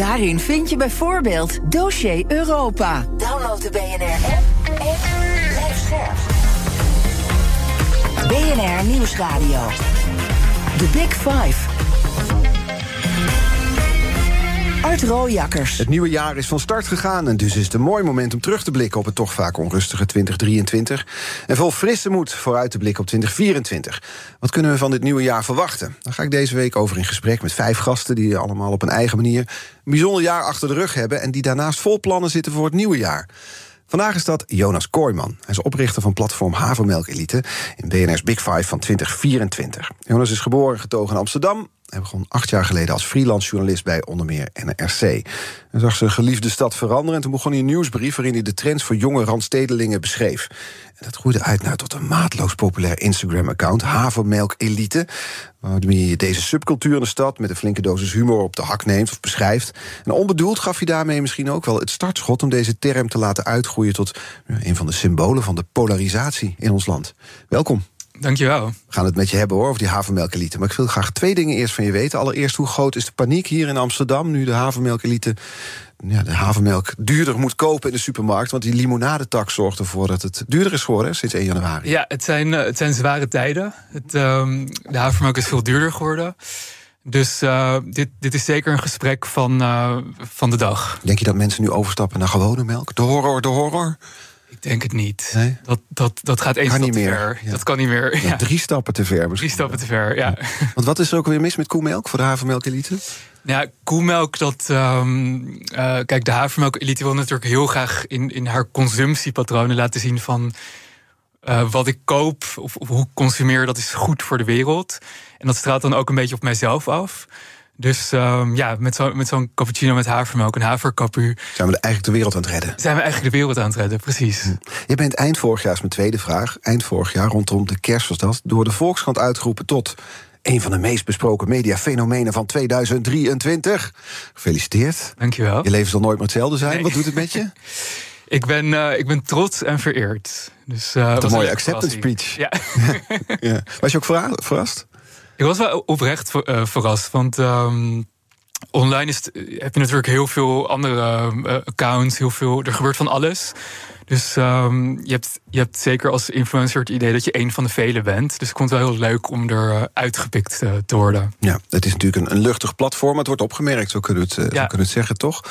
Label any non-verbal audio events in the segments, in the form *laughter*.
Daarin vind je bijvoorbeeld Dossier Europa. Download de BNR-app en blijf scherp. BNR Nieuwsradio. The Big Five. Art Rooijakkers. Het nieuwe jaar is van start gegaan en dus is het een mooi moment om terug te blikken op het toch vaak onrustige 2023. En vol frisse moed vooruit te blikken op 2024. Wat kunnen we van dit nieuwe jaar verwachten? Daar ga ik deze week over in gesprek met vijf gasten die allemaal op een eigen manier een bijzonder jaar achter de rug hebben en die daarnaast vol plannen zitten voor het nieuwe jaar. Vandaag is dat Jonas Kooijman. Hij is oprichter van platform Havermelk Elite in BNR's Big Five van 2024. Jonas is geboren en getogen in Amsterdam. Hij begon acht jaar geleden als freelance journalist bij onder meer NRC. Hij zag zijn geliefde stad veranderen en toen begon hij een nieuwsbrief waarin hij de trends voor jonge randstedelingen beschreef. En dat groeide uit naar tot een maatloos populair Instagram-account, Havermelk Elite. Waarmee je deze subcultuur in de stad met een flinke dosis humor op de hak neemt of beschrijft. En onbedoeld gaf je daarmee misschien ook wel het startschot om deze term te laten uitgroeien tot een van de symbolen van de polarisatie in ons land. Welkom. Dankjewel. We gaan het met je hebben hoor, over die havermelkelite. Maar ik wil graag twee dingen eerst van je weten. Allereerst, hoe groot is de paniek hier in Amsterdam... nu de havermelkelite ja, de havermelk duurder moet kopen in de supermarkt? Want die limonadetak zorgt ervoor dat het duurder is geworden sinds 1 januari. Ja, het zijn, het zijn zware tijden. Het, um, de havermelk is veel duurder geworden. Dus uh, dit, dit is zeker een gesprek van, uh, van de dag. Denk je dat mensen nu overstappen naar gewone melk? De horror, de horror? Ik denk het niet. Nee? Dat, dat, dat gaat één stap te ver. Ja. Dat kan niet meer. Ja, drie stappen te ver Drie stappen te ver, ja. Want wat is er ook weer mis met koemelk voor de havermelk elite? Ja, koemelk, dat. Um, uh, kijk, de havermelk elite wil natuurlijk heel graag in, in haar consumptiepatronen laten zien van. Uh, wat ik koop of, of hoe ik consumeer, dat is goed voor de wereld. En dat straalt dan ook een beetje op mijzelf af. Dus um, ja, met zo'n met zo'n cappuccino met havermelk en haverkapu... Zijn we eigenlijk de wereld aan het redden? Zijn we eigenlijk de wereld aan het redden, precies. Hm. Je bent eind vorig jaar, is mijn tweede vraag... eind vorig jaar, rondom de kerst was dat... door de Volkskrant uitgeroepen tot... een van de meest besproken mediafenomenen van 2023. Gefeliciteerd. Dankjewel. Je leven zal nooit meer hetzelfde zijn. Nee. Wat doet het met je? *laughs* Ik ben, uh, ik ben trots en vereerd. Dus, uh, Wat een mooie acceptance speech. Ja. *laughs* ja. Was je ook verra verrast? Ik was wel oprecht uh, verrast, want um, online is, heb je natuurlijk heel veel andere uh, accounts, heel veel, er gebeurt van alles. Dus um, je, hebt, je hebt zeker als influencer het idee dat je een van de velen bent. Dus ik vond het wel heel leuk om er uh, uitgepikt uh, te worden. Ja, het is natuurlijk een, een, luchtig platform. Het wordt opgemerkt, zo kunnen we het, ja. zo kunnen het zeggen, toch?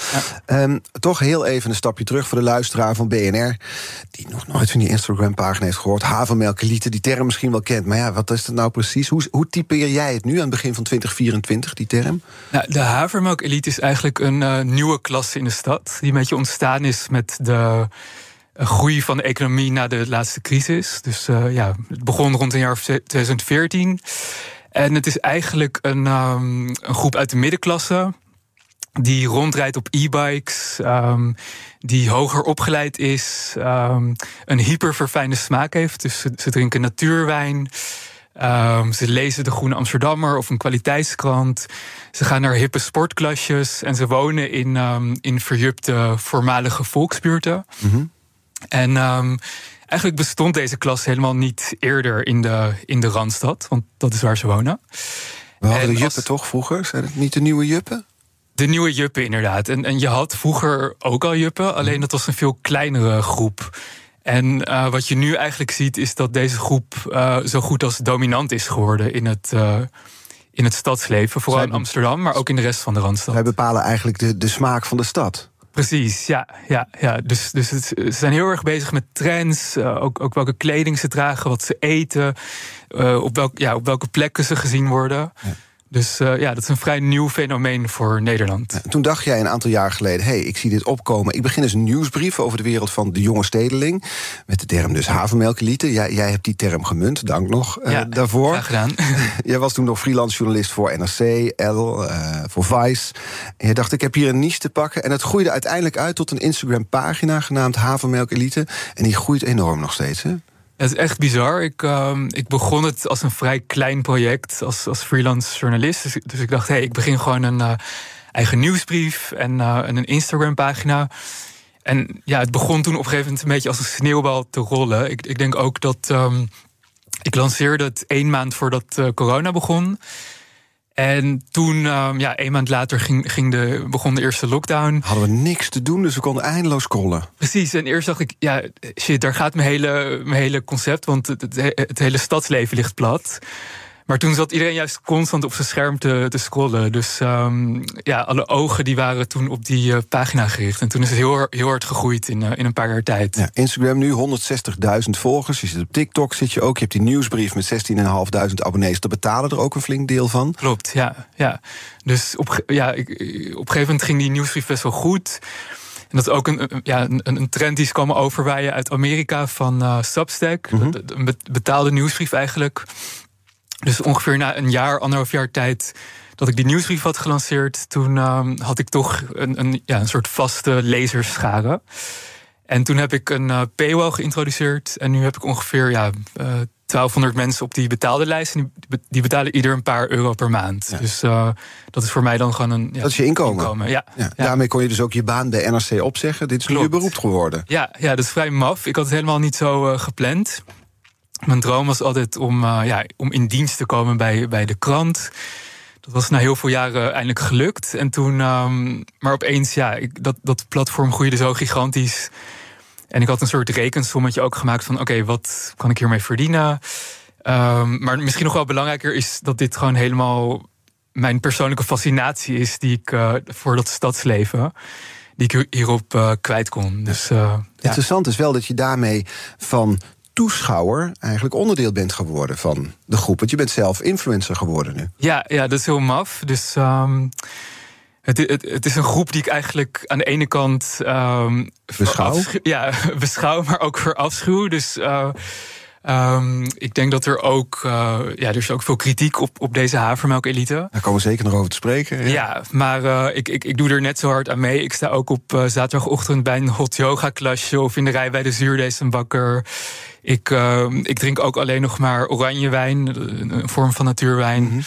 Ja. Um, toch heel even een stapje terug voor de luisteraar van BNR... die nog nooit van die Instagram-pagina heeft gehoord. Havermelkelite, die term misschien wel kent. Maar ja, wat is het nou precies? Hoe, hoe typeer jij het nu aan het begin van 2024, die term? Nou, de havermelkelite is eigenlijk een nieuwe klasse in de stad... die een beetje ontstaan is met de groei van de economie na de laatste crisis. Dus uh, ja, het begon rond het jaar 2014. En het is eigenlijk een, um, een groep uit de middenklasse. Die rondrijdt op e-bikes, um, die hoger opgeleid is, um, een hyperverfijnde smaak heeft. Dus ze, drinken natuurwijn, ze lezen de Groene Amsterdammer of een kwaliteitskrant. Ze gaan naar hippe sportklasjes en ze wonen in, in verjupte voormalige volksbuurten. Mm. En um, eigenlijk bestond deze klas helemaal niet eerder in de, in de Randstad, want dat is waar ze wonen. We hadden en de juppen als... toch vroeger? Zijn het niet de nieuwe juppen? De nieuwe juppen, inderdaad. En, en je had vroeger ook al juppen, alleen dat was een veel kleinere groep. En uh, wat je nu eigenlijk ziet, is dat deze groep uh, zo goed als dominant is geworden in het. Uh, in het stadsleven, vooral in Amsterdam, maar ook in de rest van de Randstad. Wij bepalen eigenlijk de, de smaak van de stad. Precies, ja. ja, ja. Dus, dus ze zijn heel erg bezig met trends. Uh, ook, ook welke kleding ze dragen, wat ze eten. Uh, op, ja, op welke plekken ze gezien worden. Dus uh, ja, dat is een vrij nieuw fenomeen voor Nederland. toen dacht jij een aantal jaar geleden: hé, hey, ik zie dit opkomen. Ik begin eens een nieuwsbrief over de wereld van de jonge stedeling. Met de term dus havermelkelite. Jij, jij hebt die term gemunt, dank nog uh, ja, daarvoor. Graag gedaan. *laughs* jij was toen nog freelance journalist voor NRC, L, uh, voor Vice. En je dacht: ik heb hier een niche te pakken. En het groeide uiteindelijk uit tot een Instagram-pagina genaamd Havermelkelite. En die groeit enorm nog steeds. Hè? Het is echt bizar. Ik, uh, ik begon het als een vrij klein project als, als freelance journalist. Dus, dus ik dacht, hey, ik begin gewoon een uh, eigen nieuwsbrief en, en een Instagram-pagina. En ja, het begon toen op een gegeven moment een beetje als een sneeuwbal te rollen. Ik, ik denk ook dat. Um, ik lanceerde het één maand voordat corona begon. En toen, um, ja, een maand later ging, ging de, begon de eerste lockdown. Hadden we niks te doen, dus we konden eindeloos scrollen. Precies, en eerst dacht ik, ja, shit, daar gaat mijn hele, mijn hele concept... want het, het, het hele stadsleven ligt plat. Maar toen zat iedereen juist constant op zijn scherm te, te scrollen. Dus um, ja, alle ogen die waren toen op die uh, pagina gericht. En toen is het heel, heel hard gegroeid in, uh, in een paar jaar tijd. Ja, Instagram nu 160.000 volgers. Je zit op TikTok, zit je ook. Je hebt die nieuwsbrief met 16.500 abonnees. Daar betalen er ook een flink deel van. Klopt, ja. ja. Dus op, ja, ik, op een gegeven moment ging die nieuwsbrief best wel goed. En dat is ook een, ja, een, een trend die is komen overwaaien uit Amerika van uh, Substack. Mm -hmm. Een betaalde nieuwsbrief eigenlijk. Dus ongeveer na een jaar, anderhalf jaar tijd dat ik die nieuwsbrief had gelanceerd, toen uh, had ik toch een, een, ja, een soort vaste lezersschade. En toen heb ik een uh, paywall geïntroduceerd. En nu heb ik ongeveer ja, uh, 1200 mensen op die betaalde lijst. En die, die betalen ieder een paar euro per maand. Ja. Dus uh, dat is voor mij dan gewoon een. Ja, dat is je inkomen. inkomen ja. ja. Daarmee kon je dus ook je baan bij NRC opzeggen. Dit is nu je beroep geworden. Ja, ja, dat is vrij maf. Ik had het helemaal niet zo gepland. Mijn droom was altijd om, uh, ja, om in dienst te komen bij, bij de krant. Dat was na heel veel jaren eindelijk gelukt. En toen, um, maar opeens, ja, ik, dat, dat platform groeide zo gigantisch. En ik had een soort rekensommetje ook gemaakt van: oké, wat kan ik hiermee verdienen? Um, maar misschien nog wel belangrijker is dat dit gewoon helemaal mijn persoonlijke fascinatie is, die ik uh, voor dat stadsleven, die ik hierop uh, kwijt kon. Dus, Interessant is wel dat je daarmee van toeschouwer eigenlijk onderdeel bent geworden van de groep. Want je bent zelf influencer geworden nu. Ja, ja dat is heel maf. Dus um, het, het, het, is een groep die ik eigenlijk aan de ene kant um, beschouw. Ja, *laughs* beschouw, maar ook verafschuw. Dus uh, um, ik denk dat er ook, uh, ja, er is ook veel kritiek op, op deze havermelkelite. Daar komen we zeker nog over te spreken. Ja, ja maar uh, ik, ik, ik doe er net zo hard aan mee. Ik sta ook op uh, zaterdagochtend bij een hot yoga klasje of in de rij bij de zuurdezenbakker. Ik, uh, ik drink ook alleen nog maar oranje wijn, een vorm van natuurwijn. Mm -hmm.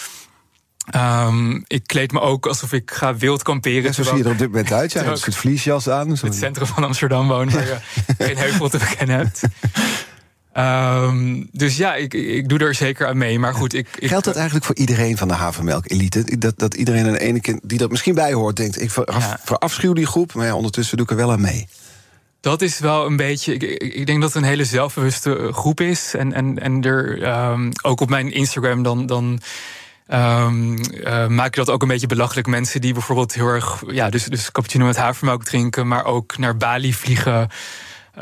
Um, ik kleed me ook alsof ik ga wild kamperen. Ja, zo zie je er op dit moment uit. Ja, *laughs* het vliesjas aan. Zo. Het centrum van Amsterdam wonen, waar je *laughs* geen heuvel te bekennen hebt. Um, dus ja, ik, ik doe er zeker aan mee. Maar goed, ik, ik Geldt dat eigenlijk voor iedereen van de havermelk-elite? Dat, dat iedereen aan de ene kant die dat misschien bij hoort, denkt: ik ver, ja. verafschuw die groep, maar ja, ondertussen doe ik er wel aan mee. Dat is wel een beetje. Ik, ik denk dat het een hele zelfbewuste groep is. En, en, en er um, ook op mijn Instagram dan. dan Um, uh, maak ik dat ook een beetje belachelijk. Mensen die bijvoorbeeld heel erg, ja, dus, dus cappuccino met havermelk drinken, maar ook naar Bali vliegen.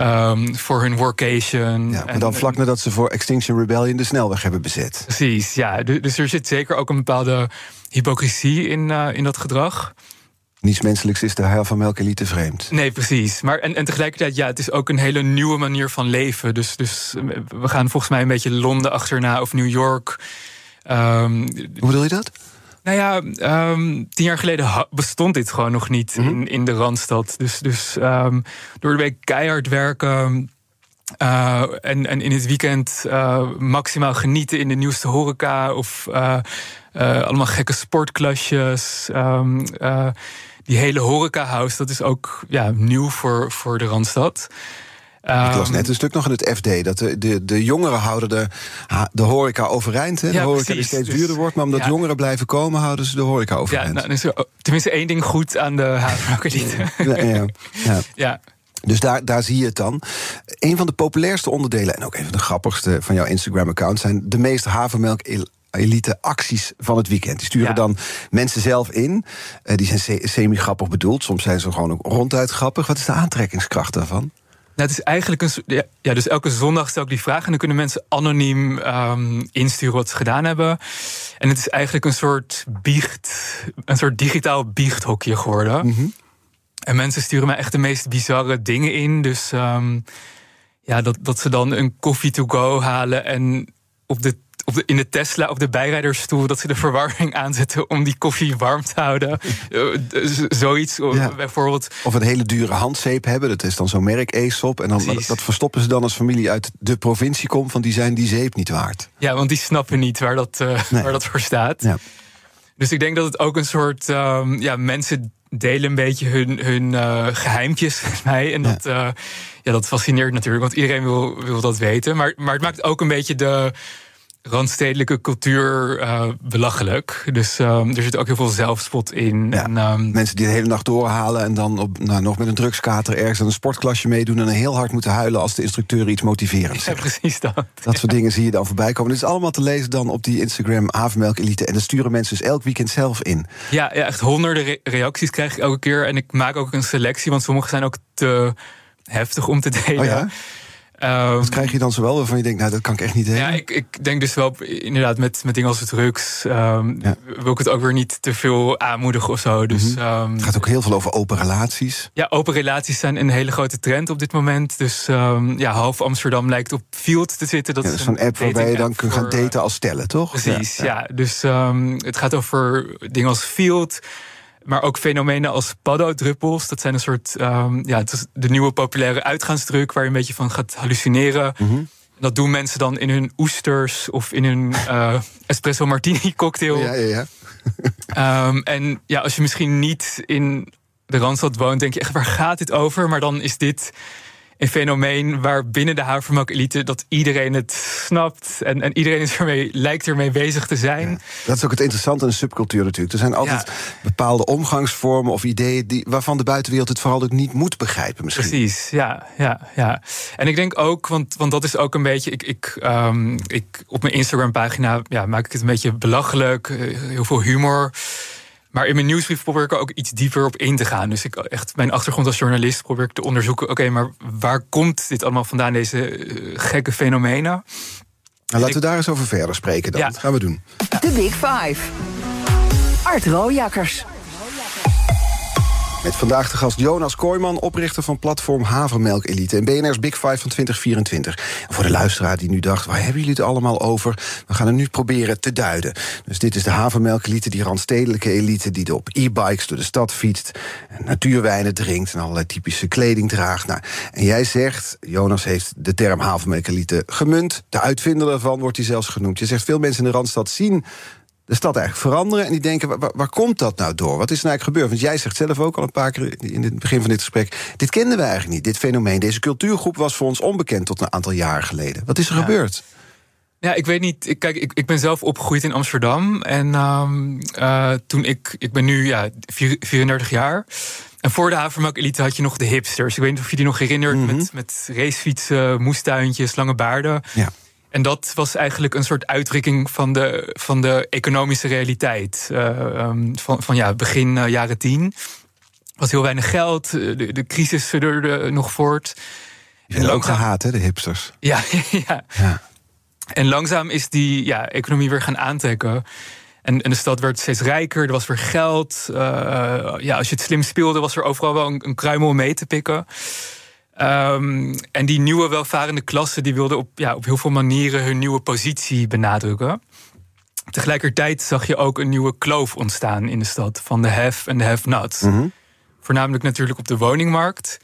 Um, voor hun workation. Ja, maar dan vlak nadat ze voor Extinction Rebellion de snelweg hebben bezet. Precies, ja. Dus er zit zeker ook een bepaalde hypocrisie in, uh, in dat gedrag. Niets menselijks is de heil van melkelite vreemd. Nee, precies. Maar en, en tegelijkertijd, ja, het is ook een hele nieuwe manier van leven. Dus, dus we gaan volgens mij een beetje Londen achterna of New York. Um, Hoe bedoel je dat? Nou ja, um, tien jaar geleden bestond dit gewoon nog niet mm -hmm. in, in de Randstad. Dus, dus um, door de week keihard werken. Uh, en, en in het weekend uh, maximaal genieten in de nieuwste horeca. Of uh, allemaal gekke sportklasjes. Um, die hele horeca-house, dat is ook ja, nieuw voor, voor de Randstad. Ik las net een stuk nog in het FD dat de, de, de jongeren houden de, de horeca overeind. Hè? De ja, horeca precies. die steeds dus, duurder wordt, maar omdat ja. jongeren blijven komen, houden ze de horeca overeind. Ja, nou, is er tenminste één ding goed aan de havermelkelite. *laughs* ja, ja, ja. Dus daar, daar zie je het dan. Een van de populairste onderdelen, en ook een van de grappigste van jouw Instagram-account, zijn de meeste havermelk elite acties van het weekend. Die sturen ja. dan mensen zelf in. Uh, die zijn semi-grappig bedoeld. Soms zijn ze gewoon ook ronduit grappig. Wat is de aantrekkingskracht daarvan? Nou, het is eigenlijk een. Ja, dus elke zondag stel ik die vraag. En dan kunnen mensen anoniem um, insturen wat ze gedaan hebben. En het is eigenlijk een soort biecht. Een soort digitaal biechthokje geworden. Mhm. En mensen sturen mij echt de meest bizarre dingen in. Dus um, ja, dat, dat ze dan een koffie to go halen en op de op de, in de Tesla op de bijrijdersstoel dat ze de verwarming aanzetten om die koffie warm te houden. *laughs* Eh, zoiets ja. bijvoorbeeld. Of een hele dure handzeep hebben. Dat is dan zo'n merk Aesop. En dan, dat verstoppen ze dan als familie uit de provincie komt. Van die zijn die zeep niet waard. Ja, want die snappen niet waar dat, uh, waar dat voor staat. Ja. Dus ik denk dat het ook een soort. Um, ja, mensen delen een beetje hun, hun uh, geheimpjes *laughs* met mij. En dat, ja. ja, dat fascineert natuurlijk, want iedereen wil, wil dat weten. Maar, maar het maakt ook een beetje de randstedelijke cultuur uh, belachelijk. Dus um, er zit ook heel veel zelfspot in. Ja, en, um, mensen die de hele nacht doorhalen en dan op, nou, nog met een drugskater ergens aan een sportklasje meedoen en heel hard moeten huilen als de instructeur iets motiverends zegt. Ja, precies dat. Dat soort dingen zie je dan voorbij komen. Dit is allemaal te lezen dan op die Instagram Havermelk Elite. En dat sturen mensen dus elk weekend zelf in. Ja, ja echt honderden re reacties krijg ik elke keer. En ik maak ook een selectie, want sommige zijn ook te heftig om te delen. Oh ja? Um, Wat krijg je dan zowel waarvan je denkt, nou dat kan ik echt niet delen? Ja, ik, ik denk dus wel inderdaad met, met dingen als drugs um, ja. wil ik het ook weer niet te veel aanmoedigen of zo. Dus, mm -hmm. um, het gaat ook heel veel over open relaties. Ja, open relaties zijn een hele grote trend op dit moment. Dus ja, half Amsterdam lijkt op Field te zitten. Dat ja, is zo'n app waarbij je dan kunt gaan daten als stellen, toch? Precies, ja. ja. Dus het gaat over dingen als Field maar ook fenomenen als paddodruppels. Dat zijn een soort, um, ja, het is de nieuwe populaire uitgaansdruk waar je een beetje van gaat hallucineren. Mm -hmm. Dat doen mensen dan in hun oesters of in hun uh, *laughs* espresso martini cocktail. Ja, ja, ja. um, *laughs* en ja, als je misschien niet in de Randstad woont, denk je echt, waar gaat dit over? Maar dan is dit een fenomeen waar binnen de havermelk-elite dat iedereen het snapt en, en iedereen is ermee, lijkt ermee bezig te zijn. dat is ook het interessante in de subcultuur natuurlijk. Er zijn altijd ja. bepaalde omgangsvormen of ideeën die, waarvan de buitenwereld het vooral ook niet moet begrijpen. Misschien. Precies, ja, ja, ja. En ik denk ook, want, want dat is ook een beetje. Ik, ik, um, ik, op mijn Instagram-pagina ja, maak ik het een beetje belachelijk, heel veel humor. Maar in mijn nieuwsbrief probeer ik er ook iets dieper op in te gaan. Dus ik echt mijn achtergrond als journalist probeer ik te onderzoeken. Oké, maar waar komt dit allemaal vandaan, deze uh, gekke fenomenen? Nou, laten ik... we daar eens over verder spreken dan. Ja. Dat gaan we doen. De Big Five. Art Rooijakkers. Met vandaag de gast Jonas Kooijman, oprichter van platform Havermelk Elite en BNR's Big Five van 2024. En voor de luisteraar die nu dacht, waar hebben jullie het allemaal over? We gaan het nu proberen te duiden. Dus dit is de Havermelk Elite, die randstedelijke elite die op e-bikes door de stad fietst, natuurwijnen drinkt en allerlei typische kleding draagt. Nou, en jij zegt, Jonas heeft de term Havermelk Elite gemunt. De uitvinder daarvan wordt hij zelfs genoemd. Je zegt, veel mensen in de Randstad zien de stad eigenlijk veranderen. En die denken, waar, waar, komt dat nou door? Wat is nou eigenlijk gebeurd? Want jij zegt zelf ook al een paar keer in het begin van dit gesprek... dit kenden we eigenlijk niet, dit fenomeen. Deze cultuurgroep was voor ons onbekend tot een aantal jaren geleden. Wat is er ja. gebeurd? Ja, ik weet niet. Kijk, ik, ik ben zelf opgegroeid in Amsterdam. En um, uh, toen ik, ik ben nu ja, 34 jaar. En voor de Havermelk Elite had je nog de hipsters. Ik weet niet of je die nog herinnert. Mm -hmm. Met, met racefietsen, moestuintjes, lange baarden. Ja. En dat was eigenlijk een soort uitdrukking van de, van de economische realiteit. Uh, um, van, van ja, begin uh, jaren tien. Was heel weinig geld, de, de crisis sudderde nog voort. Zijn ook gehaat, hè, de hipsters. Ja, *laughs* ja. ja. En langzaam is die ja, economie weer gaan aantrekken. En, en de stad werd steeds rijker, er was weer geld. Uh, ja, als je het slim speelde, was er overal wel een, een kruimel om mee te pikken. Um, en die nieuwe welvarende klasse die wilde op, ja, op heel veel manieren hun nieuwe positie benadrukken. Tegelijkertijd zag je ook een nieuwe kloof ontstaan in de stad van de have en de have-nots. Mm -hmm. Voornamelijk natuurlijk op de woningmarkt.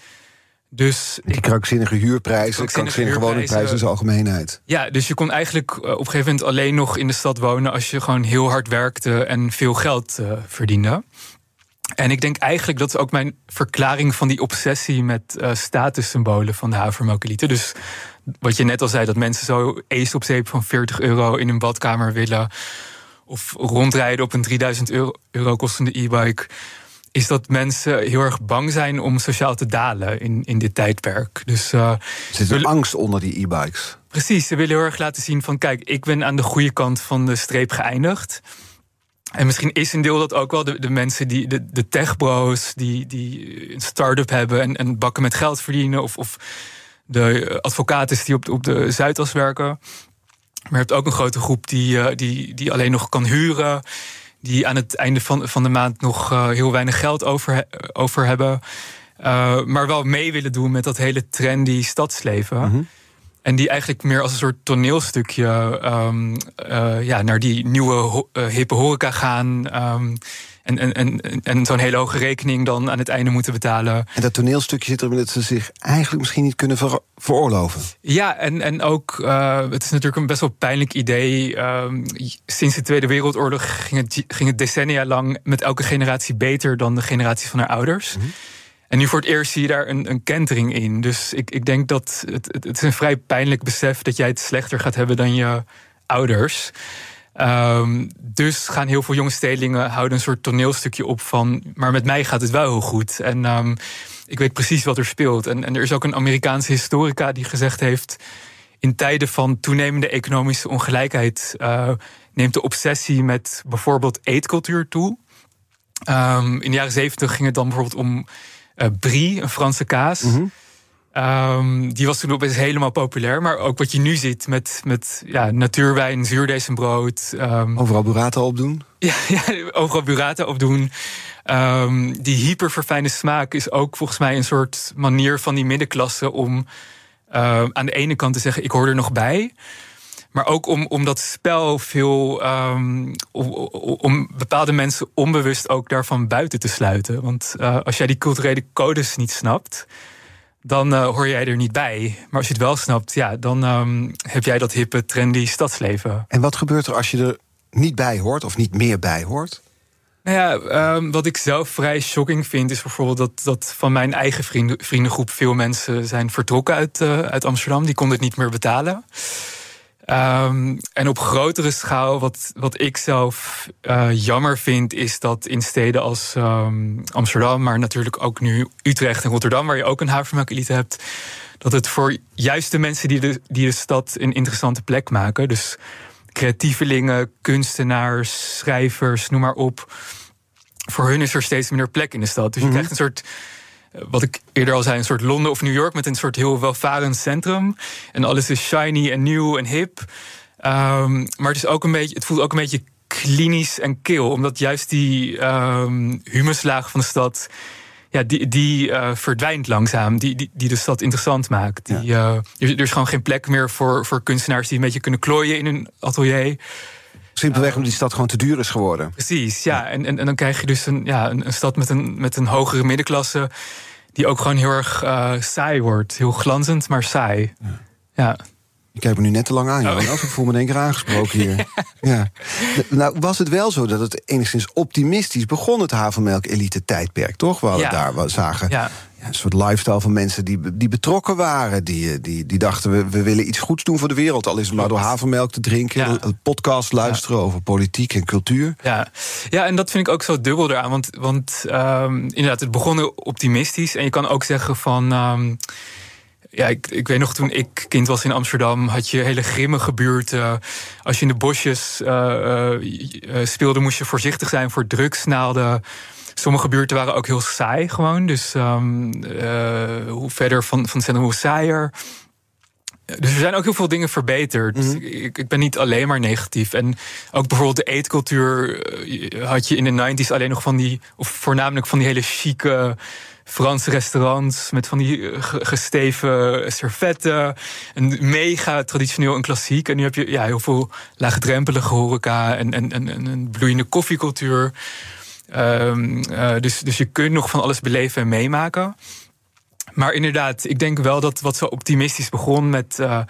Dus die krankzinnige huurprijzen, krankzinnige woningprijzen in zijn algemeenheid. Ja, dus je kon eigenlijk op een gegeven moment alleen nog in de stad wonen als je gewoon heel hard werkte en veel geld uh, verdiende. En ik denk eigenlijk dat is ook mijn verklaring van die obsessie met uh, statussymbolen van de havermelkelite. Dus wat je net al zei, dat mensen zo ace op zeep van 40 euro in een badkamer willen. Of rondrijden op een 3000 euro, euro kostende e-bike. Is dat mensen heel erg bang zijn om sociaal te dalen in, in dit tijdperk. Dus, uh, er zit angst onder die e-bikes. Precies, ze willen heel erg laten zien van kijk, ik ben aan de goede kant van de streep geëindigd. En misschien is een deel dat ook wel de, de mensen die, de, de techbro's, die, die een start-up hebben en, en bakken met geld verdienen. Of, of de advocaten die op, op de Zuidas werken. Maar je hebt ook een grote groep die, die, die alleen nog kan huren. Die aan het einde van, van de maand nog heel weinig geld over, over hebben. maar wel mee willen doen met dat hele trendy stadsleven. Mhm. En die eigenlijk meer als een soort toneelstukje um, ja, naar die nieuwe ho uh, hippe horeca gaan. Um, en, en, en, en zo'n hele hoge rekening dan aan het einde moeten betalen. En dat toneelstukje zit erin dat ze zich eigenlijk misschien niet kunnen ver veroorloven. Ja, en, en ook, uh, het is natuurlijk een best wel pijnlijk idee. Um, sinds de Tweede Wereldoorlog ging het, ging het decennia lang met elke generatie beter dan de generatie van haar ouders. Mm en nu voor het eerst zie je daar een, een kentering in. Dus ik, ik denk dat het, het, het is een vrij pijnlijk besef dat jij het slechter gaat hebben dan je ouders. Um, dus gaan heel veel jonge stedelingen houden een soort toneelstukje op van. Maar met mij gaat het wel heel goed. En um, ik weet precies wat er speelt. En, en er is ook een Amerikaanse historica die gezegd heeft. In tijden van toenemende economische ongelijkheid uh, neemt de obsessie met bijvoorbeeld eetcultuur toe. Um, in de jaren zeventig ging het dan bijvoorbeeld om brie, een Franse kaas. Mhm. Ehm, die was toen opeens helemaal populair. Maar ook wat je nu ziet met, met ja, natuurwijn, zuurdezenbrood. Um, overal burrata opdoen? *laughs* Ja, ja overal burrata opdoen. Um, die hyperverfijnde smaak is ook volgens mij een soort manier van die middenklasse... om aan de ene kant te zeggen, ik hoor er nog bij... Maar ook om, om dat spel veel. Um, om, om, bepaalde mensen onbewust ook daarvan buiten te sluiten. Want uh, als jij die culturele codes niet snapt. Dan uh, hoor jij er niet bij. Maar als je het wel snapt, ja, dan um, heb jij dat hippe, trendy stadsleven. En wat gebeurt er als je er niet bij hoort of niet meer bij hoort? Nou ja, um, wat ik zelf vrij shocking vind, is bijvoorbeeld dat, dat van mijn eigen vrienden, vriendengroep veel mensen zijn vertrokken uit, uh, uit Amsterdam. Die konden het niet meer betalen. Um, en op grotere schaal, wat, wat ik zelf uh, jammer vind, is dat in steden als um, Amsterdam, maar natuurlijk ook nu Utrecht en Rotterdam, waar je ook een havermelkelite hebt, dat het voor juist de mensen die de, die de stad een interessante plek maken, dus creatievelingen, kunstenaars, schrijvers, noem maar op, voor hun is er steeds minder plek in de stad. Dus je mhm. krijgt een soort wat ik eerder al zei, een soort Londen of New York met een soort heel welvarend centrum. En alles is shiny en nieuw en hip. Um, maar het, is ook een beetje, het voelt ook een beetje klinisch en kil, omdat juist die um, humuslaag van de stad. Ja, die, die uh, verdwijnt langzaam, die, die, die de stad interessant maakt. Die, ja. uh, er, is gewoon geen plek meer voor, voor kunstenaars die een beetje kunnen klooien in hun atelier. Simpelweg omdat die stad gewoon te duur is geworden. Precies, ja. En, en, en dan krijg je dus een, ja, een, een stad met een, met een hogere middenklasse die ook gewoon heel erg uh, saai wordt. Heel glanzend, maar saai. Ja. ja. Ik heb me nu net te lang aan, oh. Ik voel me in één keer aangesproken hier. *laughs* ja. Nou, was het wel zo dat het enigszins optimistisch begon... het havermelk-elite-tijdperk, toch? We hadden daar we zagen ja. een soort lifestyle van mensen die, die betrokken waren. Die, eh, die, die dachten, we, we willen iets goeds doen voor de wereld. Al is het maar door havermelk te drinken. Een podcast luisteren over politiek en cultuur. Ja. ja, en dat vind ik ook zo dubbel eraan. Want, want um, inderdaad, het begon optimistisch. En je kan ook zeggen van... Um, ja, ik, ik weet nog toen ik kind was in Amsterdam, had je hele grimmige buurten. Als je in de bosjes uh, uh, speelde, moest je voorzichtig zijn voor drugsnaalden. Sommige buurten waren ook heel saai gewoon. Dus um, uh, hoe verder van, van het centrum, hoe saaier. Dus er zijn ook heel veel dingen verbeterd. Dus mhm. ik, ik, ben niet alleen maar negatief. En ook bijvoorbeeld de eetcultuur had je in de 90s alleen nog van die, of voornamelijk van die hele chique Franse restaurants met van die eh, gesteven servetten. Een mega traditioneel en klassiek. En nu heb je ja, heel veel laagdrempelige horeca en, en, en, een bloeiende koffiecultuur. Um, uh, dus, dus je kunt nog van alles beleven en meemaken. Maar inderdaad, ik denk wel dat wat zo optimistisch begon met uh,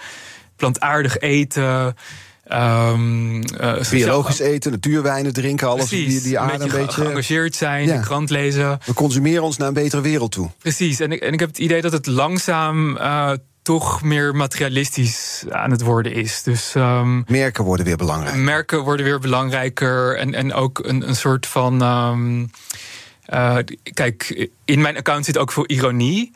plantaardig eten. Um, uh, Biologisch eten, natuurwijnen drinken, alles die, die aarde een beetje, geëngageerd zijn, de krant lezen. We consumeren ons naar een betere wereld toe. Precies, en ik, en ik heb het idee dat het langzaam uh, toch meer materialistisch aan het worden is. Dus, um, merken worden weer belangrijker. Merken worden weer belangrijker en, en ook een, een soort van. Um, uh, kijk, in mijn account zit ook veel ironie.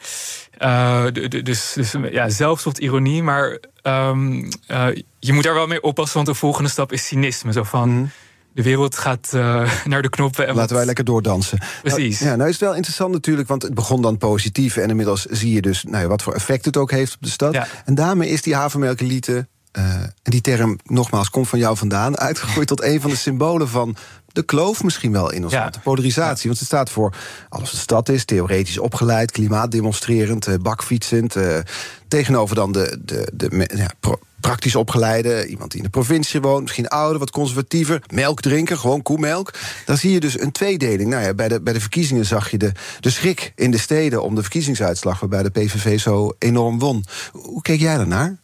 Uh, dus, dus ja, zelfs tot ironie, maar um, uh, je moet daar wel mee oppassen, want de volgende stap is cynisme. Zo van, mhm. de wereld gaat uh, *laughs* naar de knoppen. En Laten wij lekker doordansen. Precies. Nou, ja, nou is het wel interessant natuurlijk, want het begon dan positief... en inmiddels zie je dus nou ja, wat voor effect het ook heeft op de stad. Ja. En daarmee is die havermelkelite... Uh, en die term, nogmaals, komt van jou vandaan... uitgegroeid tot een van de symbolen van de kloof misschien wel in ons land. De polarisatie. Want het staat voor alles wat de stad is, theoretisch opgeleid, klimaatdemonstrerend, eh, bakfietsend. Uh, tegenover dan de, de, de ja, praktisch opgeleide, iemand die in de provincie woont, misschien ouder, wat conservatiever, melk drinken, gewoon koemelk. Dan zie je dus een tweedeling. Nou ja, bij de, bij de verkiezingen zag je de, de schrik in de steden om de verkiezingsuitslag, waarbij de PVV zo enorm won. Hoe keek jij daarnaar?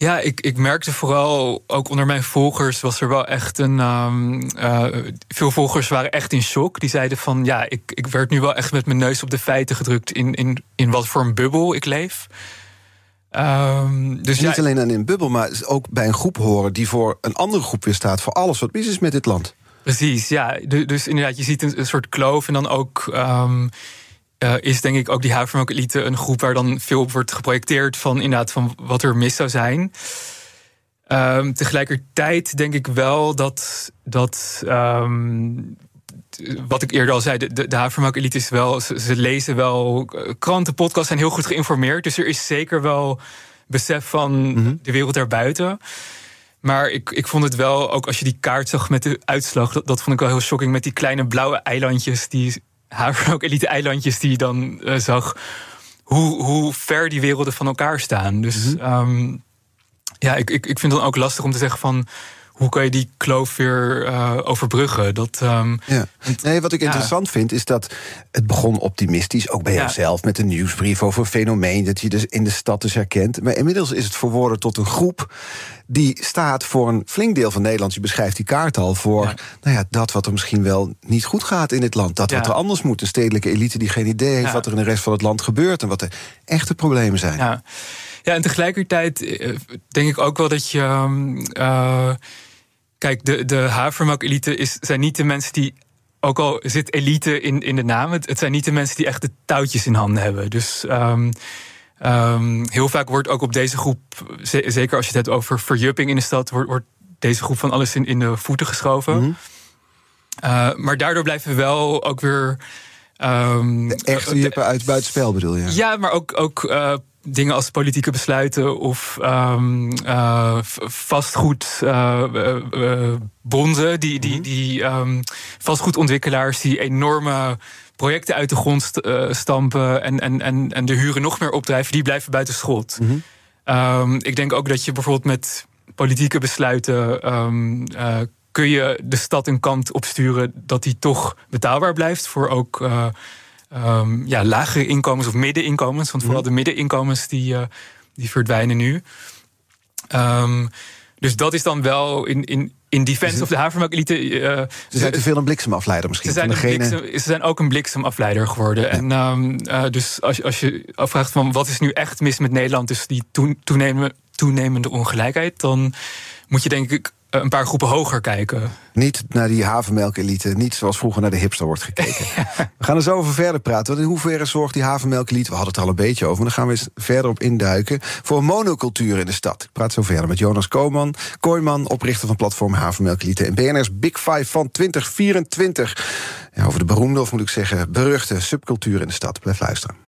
Ja, ik, ik merkte vooral ook onder mijn volgers was er wel echt een. Um, uh, veel volgers waren echt in shock. Die zeiden van ja, ik, ik werd nu wel echt met mijn neus op de feiten gedrukt in, in, in wat voor een bubbel ik leef. Um, dus niet alleen aan een bubbel, maar ook bij een groep horen die voor een andere groep weer staat voor alles wat mis is met dit land. Precies, ja. Dus inderdaad, je ziet een, een soort kloof en dan ook. Um, uh, is denk ik ook die havermelkelite een groep waar dan veel op wordt geprojecteerd van inderdaad van wat er mis zou zijn. Um, tegelijkertijd denk ik wel dat, dat um, wat ik eerder al zei, de, de, de is wel, ze, lezen wel eh, kranten, podcasts, zijn heel goed geïnformeerd. Dus er is zeker wel besef van mhm. de wereld daarbuiten. Maar ik, ik vond het wel, ook als je die kaart zag met de uitslag, dat, dat vond ik wel heel shocking met die kleine blauwe eilandjes die ook elite-eilandjes die je dan uh, zag. Hoe, hoe ver die werelden van elkaar staan. Dus mm -hmm. ja, ik, ik, ik vind het dan ook lastig om te zeggen van hoe kan je die kloof weer uh, overbruggen? Dat, um, ja. Nee, wat ik interessant vind is dat het begon optimistisch, ook bij ja. jezelf, met een nieuwsbrief over een fenomeen dat je dus in de stad dus herkent. Maar inmiddels is het verworden tot een groep die staat voor een flink deel van Nederland. Je beschrijft die kaart al voor Nou ja, dat wat er misschien wel niet goed gaat in dit land. Dat wat er anders moet. Een stedelijke elite die geen idee heeft wat er in de rest van het land gebeurt en wat de echte problemen zijn. Ja, ja en tegelijkertijd eh, denk ik ook wel dat je. Uh, Kijk, de, de havermelk-elite is, zijn niet de mensen die. Ook al zit elite in, in de naam, het, zijn niet de mensen die echt de touwtjes in handen hebben. Dus um, um, heel vaak wordt ook op deze groep, zeker als je het hebt over verjupping in de stad, wordt, wordt deze groep van alles in, in de voeten geschoven. Mm uh, maar daardoor blijven we wel ook weer. Um, de echte juppen uit buitenspel bedoel je? Ja, maar ook, ook uh, dingen als politieke besluiten of um, uh, vastgoedbonden, uh, die, die, mhm. die um, vastgoedontwikkelaars die enorme projecten uit de grond stampen en, en, en, en de huren nog meer opdrijven, die blijven buiten schot. Mm um, ik denk ook dat je bijvoorbeeld met politieke besluiten um, uh, kun je de stad een kant opsturen dat die toch betaalbaar blijft voor ook. Uh, um, ja, lagere inkomens of middeninkomens. Want vooral mhm. de middeninkomens die, uh, die verdwijnen nu. Um, dus dat is dan wel in, in, in defense of de havermelkelite. Uh, ze zijn te veel een bliksemafleider misschien. Ze zijn, degene... bliksem, ze zijn ook een bliksemafleider geworden. Ja. En um, uh, dus als, als je afvraagt van wat is nu echt mis met Nederland, dus die toenemende, toenemende ongelijkheid, dan moet je denk ik eh, een paar groepen hoger kijken. Niet naar die havermelkelite, niet zoals vroeger naar de hipster wordt gekeken. *laughs* We gaan er zo over verder praten. Want in hoeverre zorgt die havermelkelite, we hadden het al een beetje over... maar dan gaan we eens verder op induiken... voor een monocultuur in de stad. Ik praat zo verder met Jonas Kooman, Kooiman... oprichter van platform Havermelkelite... en BNR's Big Five van 2024. Ja, over de beroemde, of moet ik zeggen, beruchte subcultuur in de stad. Blijf luisteren.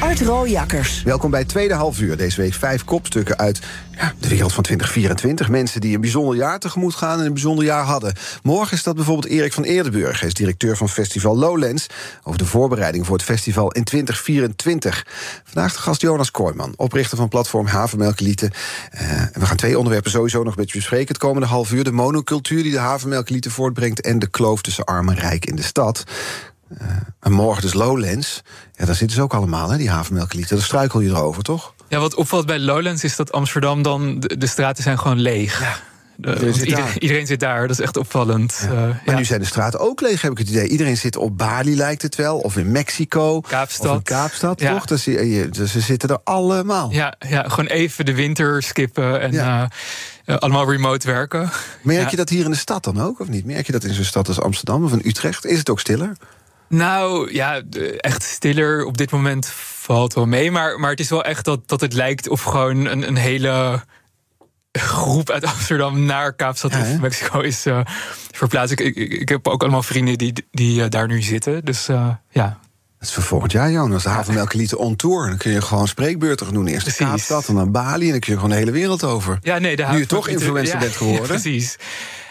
Art Rooijakkers. Welkom bij het tweede half uur. Deze week vijf kopstukken uit ja, de wereld van 2024. Mensen die een bijzonder jaar tegemoet gaan en een bijzonder jaar hadden. Morgen is dat bijvoorbeeld Erik van Eerdenburg. Hij is directeur van festival Lowlands. Over de voorbereiding voor het festival in 2024. Vandaag de gast Jonas Kooijman, oprichter van platform Havermelkelieten. Uh, we gaan twee onderwerpen sowieso nog met je bespreken. Het komende half uur de monocultuur die de havermelkelieten voortbrengt... en de kloof tussen arm en rijk in de stad. Uh, en morgen dus Lowlands. Ja, daar zitten ze ook allemaal, hè, die havermelklieten. Daar struikel je erover, toch? Ja, wat opvalt bij Lowlands is dat Amsterdam dan... de, straten zijn gewoon leeg. Ja. Iedereen zit, iedereen, iedereen zit, daar, dat is echt opvallend. maar nu zijn de straten ook leeg, heb ik het idee. Iedereen zit op Bali, lijkt het wel, of in Mexico. Kaapstad. Of in Kaapstad, toch? Dus, ze zitten er allemaal. Ja, ja, gewoon even de winter skippen en allemaal remote werken. Merk je dat hier in de stad dan ook, of niet? Merk je dat in zo'n stad als Amsterdam of in Utrecht? Is het ook stiller? Nou ja, echt stiller op dit moment valt wel mee. Maar, maar het is wel echt dat, dat het lijkt of gewoon een, een hele groep uit Amsterdam naar Kaapstad ja, of Mexico is uh, verplaatst. Ik, ik, ik, heb ook allemaal vrienden die, die uh, daar nu zitten. Dus uh, ja. Dat is voor volgend jaar, Jonas. De Havenmelkelieten on tour. Dan kun je gewoon spreekbeurtig doen. Eerst de Kaapstad en dan Bali. En dan kun je gewoon de hele wereld over. Ja, nee, de nu je toch influencer bent *laughs* geworden. precies.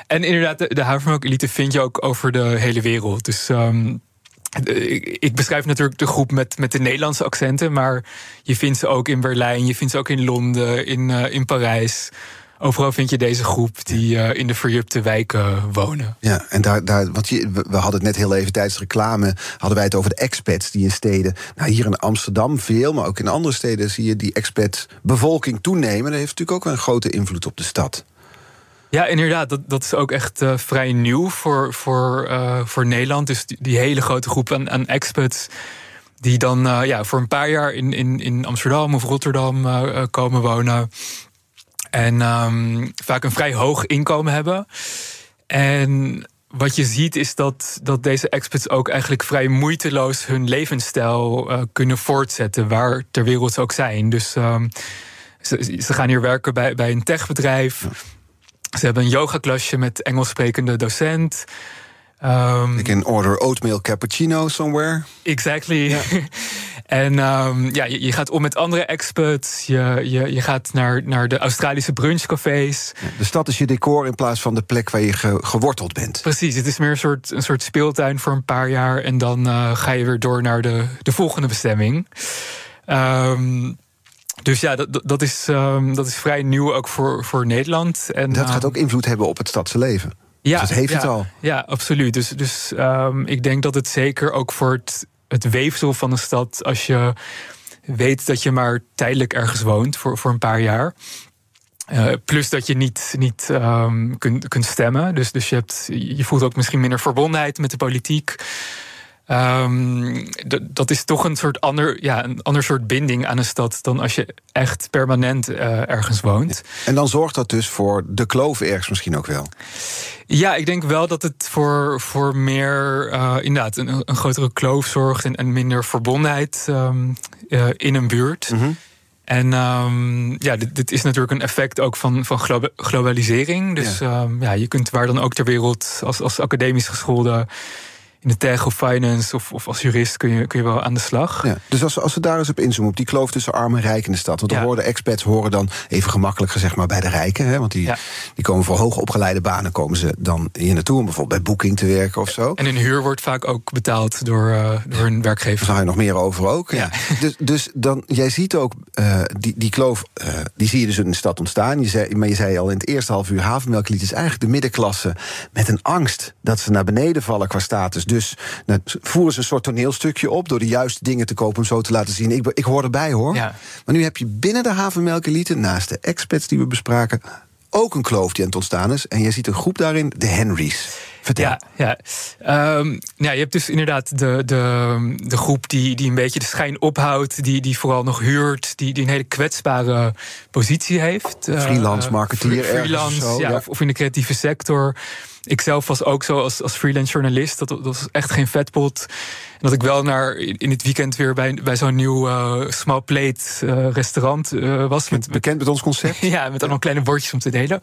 En inderdaad, de, de Havenmelkelieten vind je ook over de hele wereld. Dus... Um, ik beschrijf natuurlijk de groep met, met de Nederlandse accenten, maar je vindt ze ook in Berlijn, je vindt ze ook in Londen, in, uh, in Parijs. Overal vind je deze groep die uh, in de verjupte wijken wonen. Ja, en daar, daar wat je, we hadden het net heel even tijdens reclame, hadden wij het over de expats die in steden. Nou, hier in Amsterdam veel, maar ook in andere steden zie je die expat-bevolking toenemen. Dat heeft natuurlijk ook een grote invloed op de stad. Ja, inderdaad. Dat, dat is ook echt uh, vrij nieuw voor, voor, uh, voor Nederland. Dus die, hele grote groep aan, aan die dan uh, ja, voor een paar jaar in, in, in Amsterdam of Rotterdam komen wonen. En um, vaak een vrij hoog inkomen hebben. En wat je ziet is dat, dat deze expats ook eigenlijk vrij moeiteloos hun levensstijl kunnen voortzetten, waar ter wereld ze ook zijn. Dus um, ze, ze, gaan hier werken bij, bij een techbedrijf. Ze hebben een yogaklasje met Engels sprekende docent. Um, ik can order oatmeal cappuccino somewhere. Exactly. *laughs* en um, ja, je, je, gaat om met andere experts. Je, je, je gaat naar, naar de Australische brunchcafés. de stad is je decor in plaats van de plek waar je geworteld bent. Precies, het is meer een soort, een soort speeltuin voor een paar jaar. En dan uh, ga je weer door naar de, de volgende bestemming. Um, dus ja, dat, dat, is, um, dat is vrij nieuw ook voor, voor Nederland. En, dat gaat ehm, ook invloed hebben op het stadse leven. Ja, dus dat heeft ja, het al. Ja, absoluut. Dus, dus um, ik denk dat het zeker ook voor het, het weefsel van een stad, als je weet dat je maar tijdelijk ergens woont voor, voor een paar jaar. Uh, plus dat je niet, niet um, kunt, kunt stemmen. Dus, dus je, hebt, je voelt ook misschien minder verbondenheid met de politiek. Um, dat is toch een soort ander, ja, een ander soort binding aan een stad dan als je echt permanent uh, ergens woont. En dan zorgt dat dus voor de kloof ergens misschien ook wel. Ja, ik denk wel dat het voor, voor meer uh, inderdaad een, een, grotere kloof zorgt en, en minder verbondenheid um, uh, in een buurt. Mm -hmm. En um, ja, dit, dit, is natuurlijk een effect ook van, van globalisering. Dus ja. ja. je kunt waar dan ook ter wereld als, als academisch geschoolde in de tech of finance of, of als jurist kun je, kun je wel aan de slag. Ja, dus als, als we daar eens op inzoomen, op die kloof tussen arm en rijk in de stad. Want dan ja. horen expats horen dan even gemakkelijk gezegd maar bij de rijken. Hè, want die, ja. die komen voor hoogopgeleide banen, komen ze dan hier naartoe om bijvoorbeeld bij Booking te werken of zo. En een huur wordt vaak ook betaald door, uh, door hun werkgever. Daar ga je nog meer over ook. Ja. *laughs* Dus, dus dan, jij ziet ook uh, die, die kloof, uh, die zie je dus in de stad ontstaan. Je zei, maar je zei al in het eerste half uur, havenmelklied is eigenlijk de middenklasse met een angst dat ze naar beneden vallen qua status. Dus nou, voeren ze een soort toneelstukje op door de juiste dingen te kopen om zo te laten zien. Ik, ik hoor erbij hoor. Ja. Maar nu heb je binnen de havenmelkelite, naast de expats die we bespraken, ook een kloof die aan het ontstaan is. En je ziet een groep daarin, de Henrys. Vertel. Ja, ja. Um, ja, je hebt dus inderdaad de, de, de groep die, die een beetje de schijn ophoudt, die, die vooral nog huurt, die, die een hele kwetsbare positie heeft. Freelance marketeer, uh, freelance, zo, ja, ja. Of, of in de creatieve sector. Ik zelf was ook zo als, als freelance journalist. Dat, dat was echt geen vetpot. En dat ik wel naar, in het weekend weer bij, bij zo'n nieuw uh, small plate uh, restaurant uh, was. Met, Bekend met ons concept? *laughs* ja, met allemaal kleine bordjes om te delen.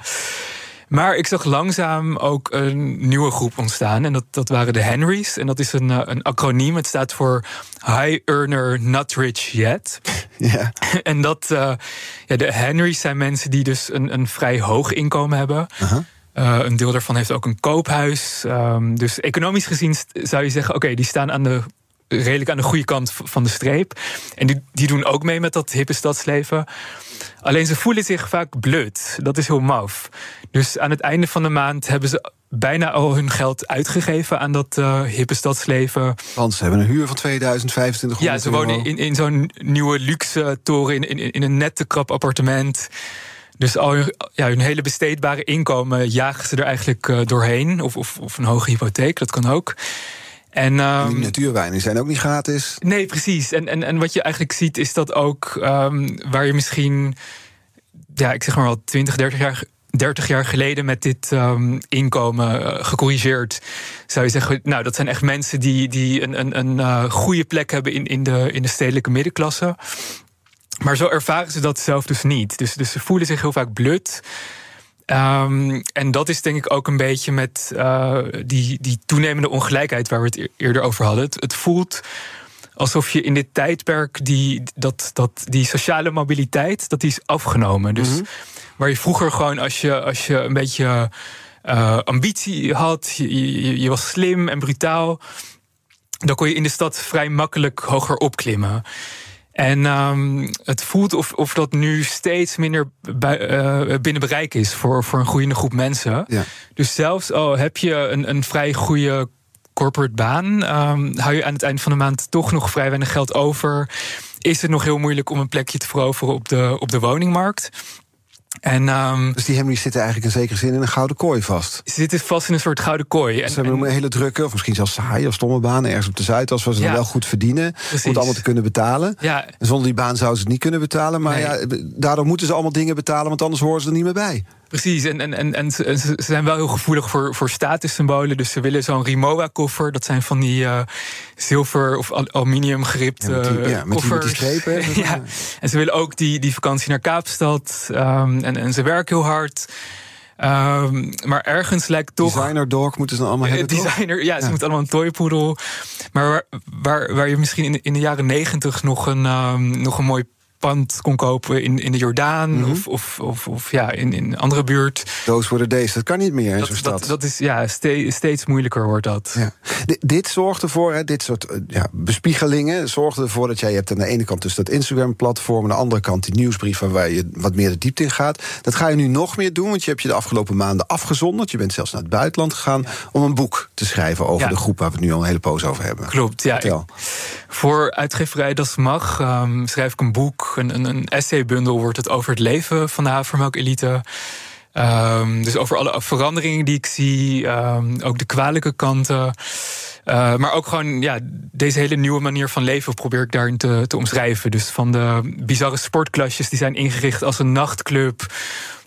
Maar ik zag langzaam ook een nieuwe groep ontstaan. En dat, dat waren de Henrys. En dat is een, een acroniem. Het staat voor High Earner Not Rich Yet. *laughs* Ja. *laughs* en dat, uh, ja, de Henrys zijn mensen die dus een, een vrij hoog inkomen hebben. Uh -huh. Uh, een deel daarvan heeft ook een koophuis. Um, dus economisch gezien zou je zeggen: oké, okay, die staan aan de, redelijk aan de goede kant van de streep. En die, die doen ook mee met dat hippe stadsleven. Alleen ze voelen zich vaak blut. Dat is heel maf. Dus aan het einde van de maand hebben ze bijna al hun geld uitgegeven aan dat uh, hippe stadsleven. Want ze hebben een huur van 2025 Ja, ze wonen in, in zo'n nieuwe luxe toren in, in, in een nette krap appartement Dus al hun, ja, hun hele besteedbare inkomen jagen ze er eigenlijk uh, doorheen. Of, of, of, een hoge hypotheek, dat kan ook. En, um, die ehm, natuurwijnen zijn ook niet gratis. Nee, precies. En, en, en wat je eigenlijk ziet is dat ook um, waar je misschien, ja, ik zeg maar wel 20, 30 jaar 30 jaar geleden met dit um, inkomen uh, gecorrigeerd. Zou je zeggen, nou, dat zijn echt mensen die, die een, een, een uh, goede plek hebben in, in, de, in de stedelijke middenklasse. Maar zo ervaren ze dat zelf dus niet. Dus, dus ze voelen zich heel vaak blut. Um, en dat is denk ik ook een beetje met uh, die, die toenemende ongelijkheid waar we het eerder over hadden. Het, het, voelt alsof je in dit tijdperk die, dat, dat, die sociale mobiliteit dat die is afgenomen. Dus mm waar je vroeger gewoon als je, als je een beetje uh, ambitie had, je, je, je was slim en brutaal, dan kon je in de stad vrij makkelijk hoger opklimmen. En um, het voelt of, of dat nu steeds minder bij, uh, binnen bereik is voor, voor een groeiende groep mensen. Ja. Dus zelfs al heb je een, een vrij goede corporate baan, um, hou je aan het eind van de maand toch nog vrij weinig geld over. Is het nog heel moeilijk om een plekje te veroveren op de, op de woningmarkt? En, um, dus die Henry's zitten eigenlijk in zekere zin in een gouden kooi vast. Ze zitten vast in een soort gouden kooi. En, ze hebben een hele drukke, of misschien zelfs saaie of stomme baan... ergens op de Zuidas waar ze ja, wel goed verdienen... Precies. om het allemaal te kunnen betalen. Ja. En zonder die baan zouden ze het niet kunnen betalen. Maar nee. ja, daardoor moeten ze allemaal dingen betalen... want anders horen ze er niet meer bij. Precies, en, en, en, en ze zijn wel heel gevoelig voor, voor statussymbolen. Dus ze willen zo'n Rimowa-koffer. Dat zijn van die uh, zilver of aluminium geripte ja, met die, ja, met die, strepen. *laughs* ja. En ze willen ook die, die vakantie naar Kaapstad. Um, en, en ze werken heel hard. Um, maar ergens lijkt toch. Designer dog moeten ze allemaal hebben. Designer, ja, ze moeten allemaal een toypoedel. Maar waar, waar, waar je misschien in, in de jaren negentig nog een, um, nog een mooi pand kon kopen in, in de Jordaan mm -hmm. of, of, of, of, ja, in, in een andere buurt. Those were the days. Dat kan niet meer in zo'n stad. Dat, dat, is ja, steeds, steeds moeilijker wordt dat. Ja. dit zorgt ervoor, hè, dit soort eh, ja, bespiegelingen, zorgt ervoor dat jij hebt aan de ene kant dus dat Instagram-platform, aan de andere kant die nieuwsbrief waar je wat meer de diepte in gaat. Dat ga je nu nog meer doen, want je hebt je de afgelopen maanden afgezonderd. Je bent zelfs naar het buitenland gegaan ja. om een boek te schrijven over ja. de groep waar we het nu al een hele poos over hebben. Klopt, ja. Ik, voor uitgeverij Das Mag um, schrijf ik een boek een, een, een essaybundel wordt het over het leven van de havermelk-elite. Um, dus over alle veranderingen die ik zie, um, ook de kwalijke kanten. Uh, maar ook gewoon ja, deze hele nieuwe manier van leven probeer ik daarin te, te omschrijven. Dus van de bizarre sportklasjes die zijn ingericht als een nachtclub.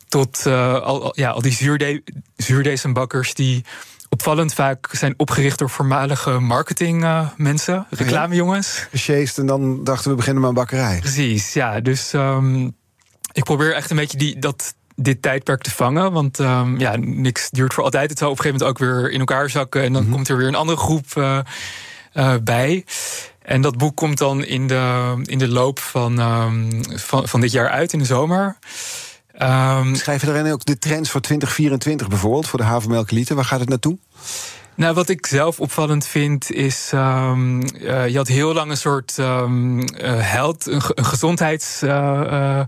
Tot uh, al, ja, al die zuurde, zuurdezenbakkers die opvallend vaak zijn opgericht door voormalige marketingmensen, uh, reclamejongens. Gesjeest en dan dachten we beginnen met een bakkerij. Precies, ja. Dus um, ik probeer echt een beetje die, dat, dit tijdperk te vangen. Want um, ja, niks duurt voor altijd. Het zal op een gegeven moment ook weer in elkaar zakken. En dan mm -hmm. komt er weer een andere groep uh, uh, bij. En dat boek komt dan in de, in de loop van, um, van, van dit jaar uit, in de zomer. Um, Schrijf je daarin ook de trends voor 2024 bijvoorbeeld, voor de havermelkliter? Waar gaat het naartoe? Nou, wat ik zelf opvallend vind is. Um, uh, je had heel lang een soort um, uh, held, een. Uh,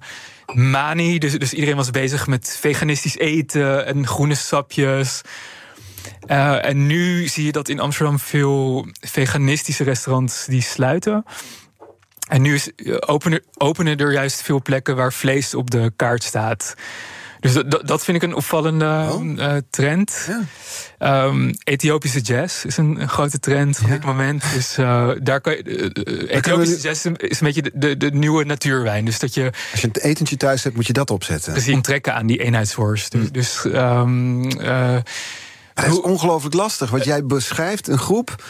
dus, dus iedereen was bezig met veganistisch eten en groene sapjes. en nu zie je dat in Amsterdam veel veganistische restaurants die sluiten. En nu is, eh, openen, openen er juist veel plekken waar vlees op de kaart staat. Dus dat, dat vind ik een opvallende oh. uh, trend. Ja. Um, Ethiopische jazz is een, een grote trend op ja. dit moment. Dus uh, daar kan je, uh, Ethiopische jazz is een beetje de, de, de, nieuwe natuurwijn. Dus dat je, Als je een etentje thuis hebt, moet je dat opzetten. Dus je trekken aan die eenheidsworst. Dus, dus um, dat is ongelooflijk lastig, want jij beschrijft een groep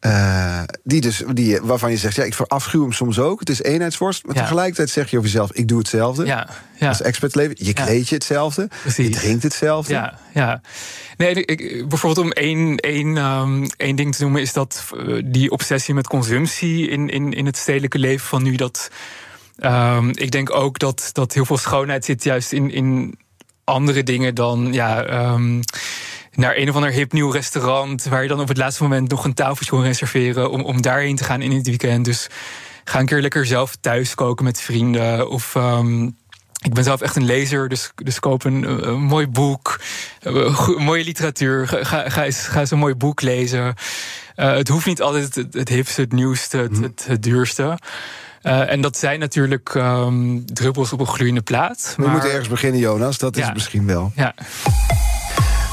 uh, die dus, die, waarvan je zegt, ja, ik verafschuw hem soms ook. Het is eenheidsworst. Maar ja. tegelijkertijd zeg je over jezelf, ik doe hetzelfde. Ja, ja. Als expert leven. Je kleed je hetzelfde. Precies. Je drinkt hetzelfde. Ja, ja. Nee, ik, bijvoorbeeld om één, één, um, één ding te noemen... is dat uh, die obsessie met consumptie in, in, in het stedelijke leven van nu... dat um, ik denk ook dat, dat heel veel schoonheid zit juist in, in andere dingen dan... Ja, um, naar een of ander hip nieuw restaurant. Waar je dan op het laatste moment nog een tafeltje kon reserveren. Om, om daarheen te gaan in het weekend. Dus ga een keer lekker zelf thuis koken met vrienden. Of. Um, ik ben zelf echt een lezer, dus, dus koop een, een mooi boek, uh, mooie literatuur. Ga, ga, eens, ga eens een mooi boek lezen. Uh, het hoeft niet altijd het, het hipste, het nieuwste, het, het, het duurste. Uh, en dat zijn natuurlijk um, druppels op een gloeiende plaat. We moeten ergens beginnen, Jonas. Dat is Ja. misschien wel. Ja.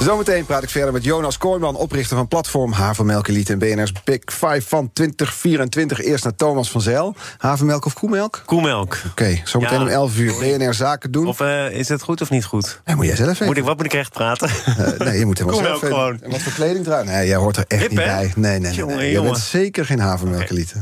Zometeen praat ik verder met Jonas Kooijman, oprichter van platform Havermelk Elite en BNR's Big Five van 2024. Eerst naar Thomas van Zijl. Havermelk of koemelk? Oké, Koemelk. zometeen Ja. om 11 uur BNR Zaken doen. Of eh, is het goed of niet goed? Nee, moet jij zelf weten. Moet ik, wat moet ik echt praten? Eh, nee, je moet helemaal Koemelk zelf weten. gewoon. En wat voor kleding dragen? Nee, jij hoort er echt Hip, niet bij. Nee, nee, nee. Jongen. bent zeker geen Havermelk. Elite.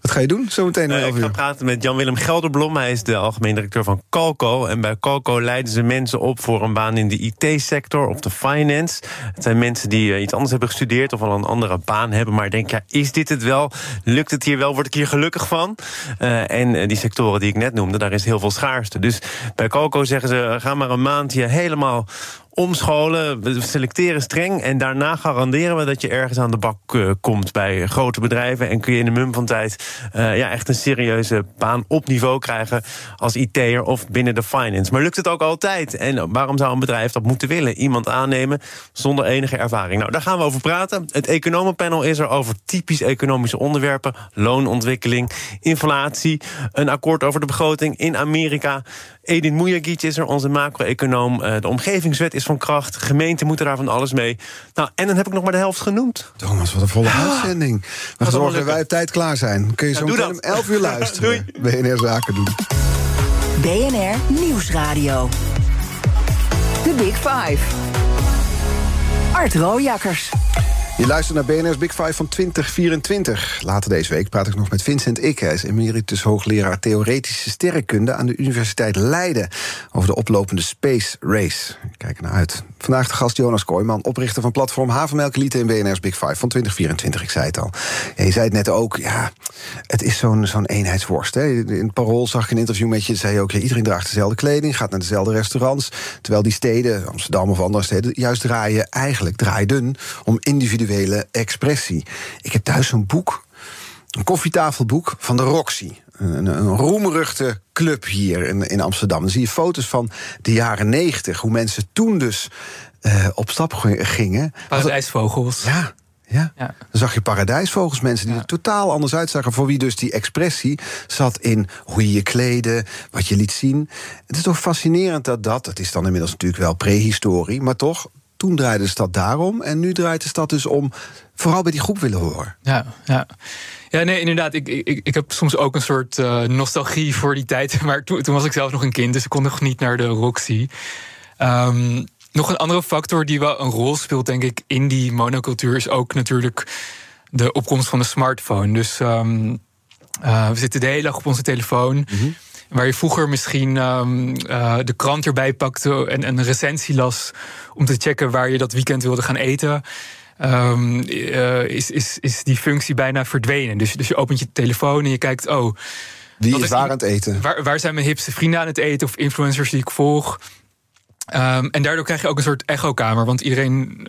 Wat ga je doen zometeen om Eh, 11 ik ga uur? praten met Jan-Willem Gelderblom. Hij is de algemeen directeur van Calco. En bij Calco leiden ze mensen op voor een baan in de IT-sector of de finance. Het zijn mensen die eh, iets anders hebben gestudeerd of al een andere baan hebben. Maar denken, ja, is dit het wel? Lukt het hier wel? Word ik hier gelukkig van? Eh, en eh, die sectoren die ik net noemde, daar is heel veel schaarste. Dus bij Calco zeggen ze, ga maar een maandje helemaal omscholen. We selecteren streng en daarna garanderen we dat je ergens aan de bak eh, komt bij grote bedrijven. En kun je in de mum van tijd eh, ja, echt een serieuze baan op niveau krijgen als IT'er of binnen de finance. Maar lukt het ook altijd? En waarom zou een bedrijf dat moeten willen? Iemand aannemen zonder enige ervaring. Nou, daar gaan we over praten. Het economenpanel is er over typisch economische onderwerpen: loonontwikkeling, inflatie, een akkoord over de begroting in Amerika. Edin Mujagic is er, onze macro-econoom. Eh, de omgevingswet is van kracht. Gemeenten moeten daar van alles mee. Nou, en dan heb ik nog maar de helft genoemd. Thomas, wat een volle uitzending. We zorgen dat wij op tijd klaar zijn. Kun je zo meteen om dat. 11 uur *laughs* luisteren. BNR Zaken doen. BNR Nieuwsradio. The Big Five. Art Rojakkers. Je luistert naar BNR's Big Five van 2024. Later deze week praat ik nog met Vincent Ik. Hij is emeritus hoogleraar theoretische sterrenkunde... aan de Universiteit Leiden over de oplopende Space Race. Kijk er naar uit. Vandaag de gast Jonas Kooijman, oprichter van platform Havermelk Elite... in BNR's Big Five van 2024, ik zei het al. Je zei het net ook, ja, het is zo'n zo'n eenheidsworst. Hè. In het Parool zag ik een interview met je... zei je ook, iedereen draagt dezelfde kleding... gaat naar dezelfde restaurants... terwijl die steden, Amsterdam of andere steden... juist draaien, eigenlijk draaiden om individuele expressie. Ik heb thuis zo'n boek, een koffietafelboek van de Roxy. Een, een roemruchte club hier in, in Amsterdam. Dan zie je foto's van de jaren negentig. Hoe mensen toen dus eh, op stap gingen. Paradijsvogels. Ja, ja. Ja. Dan zag je paradijsvogels, mensen die er totaal anders uitzagen. Voor wie dus die expressie zat in hoe je je kleden, wat je liet zien. Het is toch fascinerend dat dat, het is dan inmiddels natuurlijk wel prehistorie, maar toch, toen draaide de stad daarom. En nu draait de stad dus om vooral bij die groep willen horen. Ja, ja. Ja, nee, inderdaad. Ik, ik, ik heb soms ook een soort eh, nostalgie voor die tijd. *laughs* Maar toen, toen was ik zelf nog een kind, dus ik kon nog niet naar de Roxy. Ehm, nog een andere factor die wel een rol speelt, denk ik, in die monocultuur... is ook natuurlijk de opkomst van de smartphone. Dus ehm, eh, we zitten de hele dag op onze telefoon... Waar je vroeger misschien ehm, eh, de krant erbij pakte en, en een recensie las om te checken waar je dat weekend wilde gaan eten. ehm, eh, is, is, is die functie bijna verdwenen. Dus, dus je opent je telefoon en je kijkt, oh, Wie is is waar aan het eten? waar, waar zijn mijn hipste vrienden aan het eten of influencers die ik volg? Ehm, en daardoor krijg je ook een soort echokamer. Want iedereen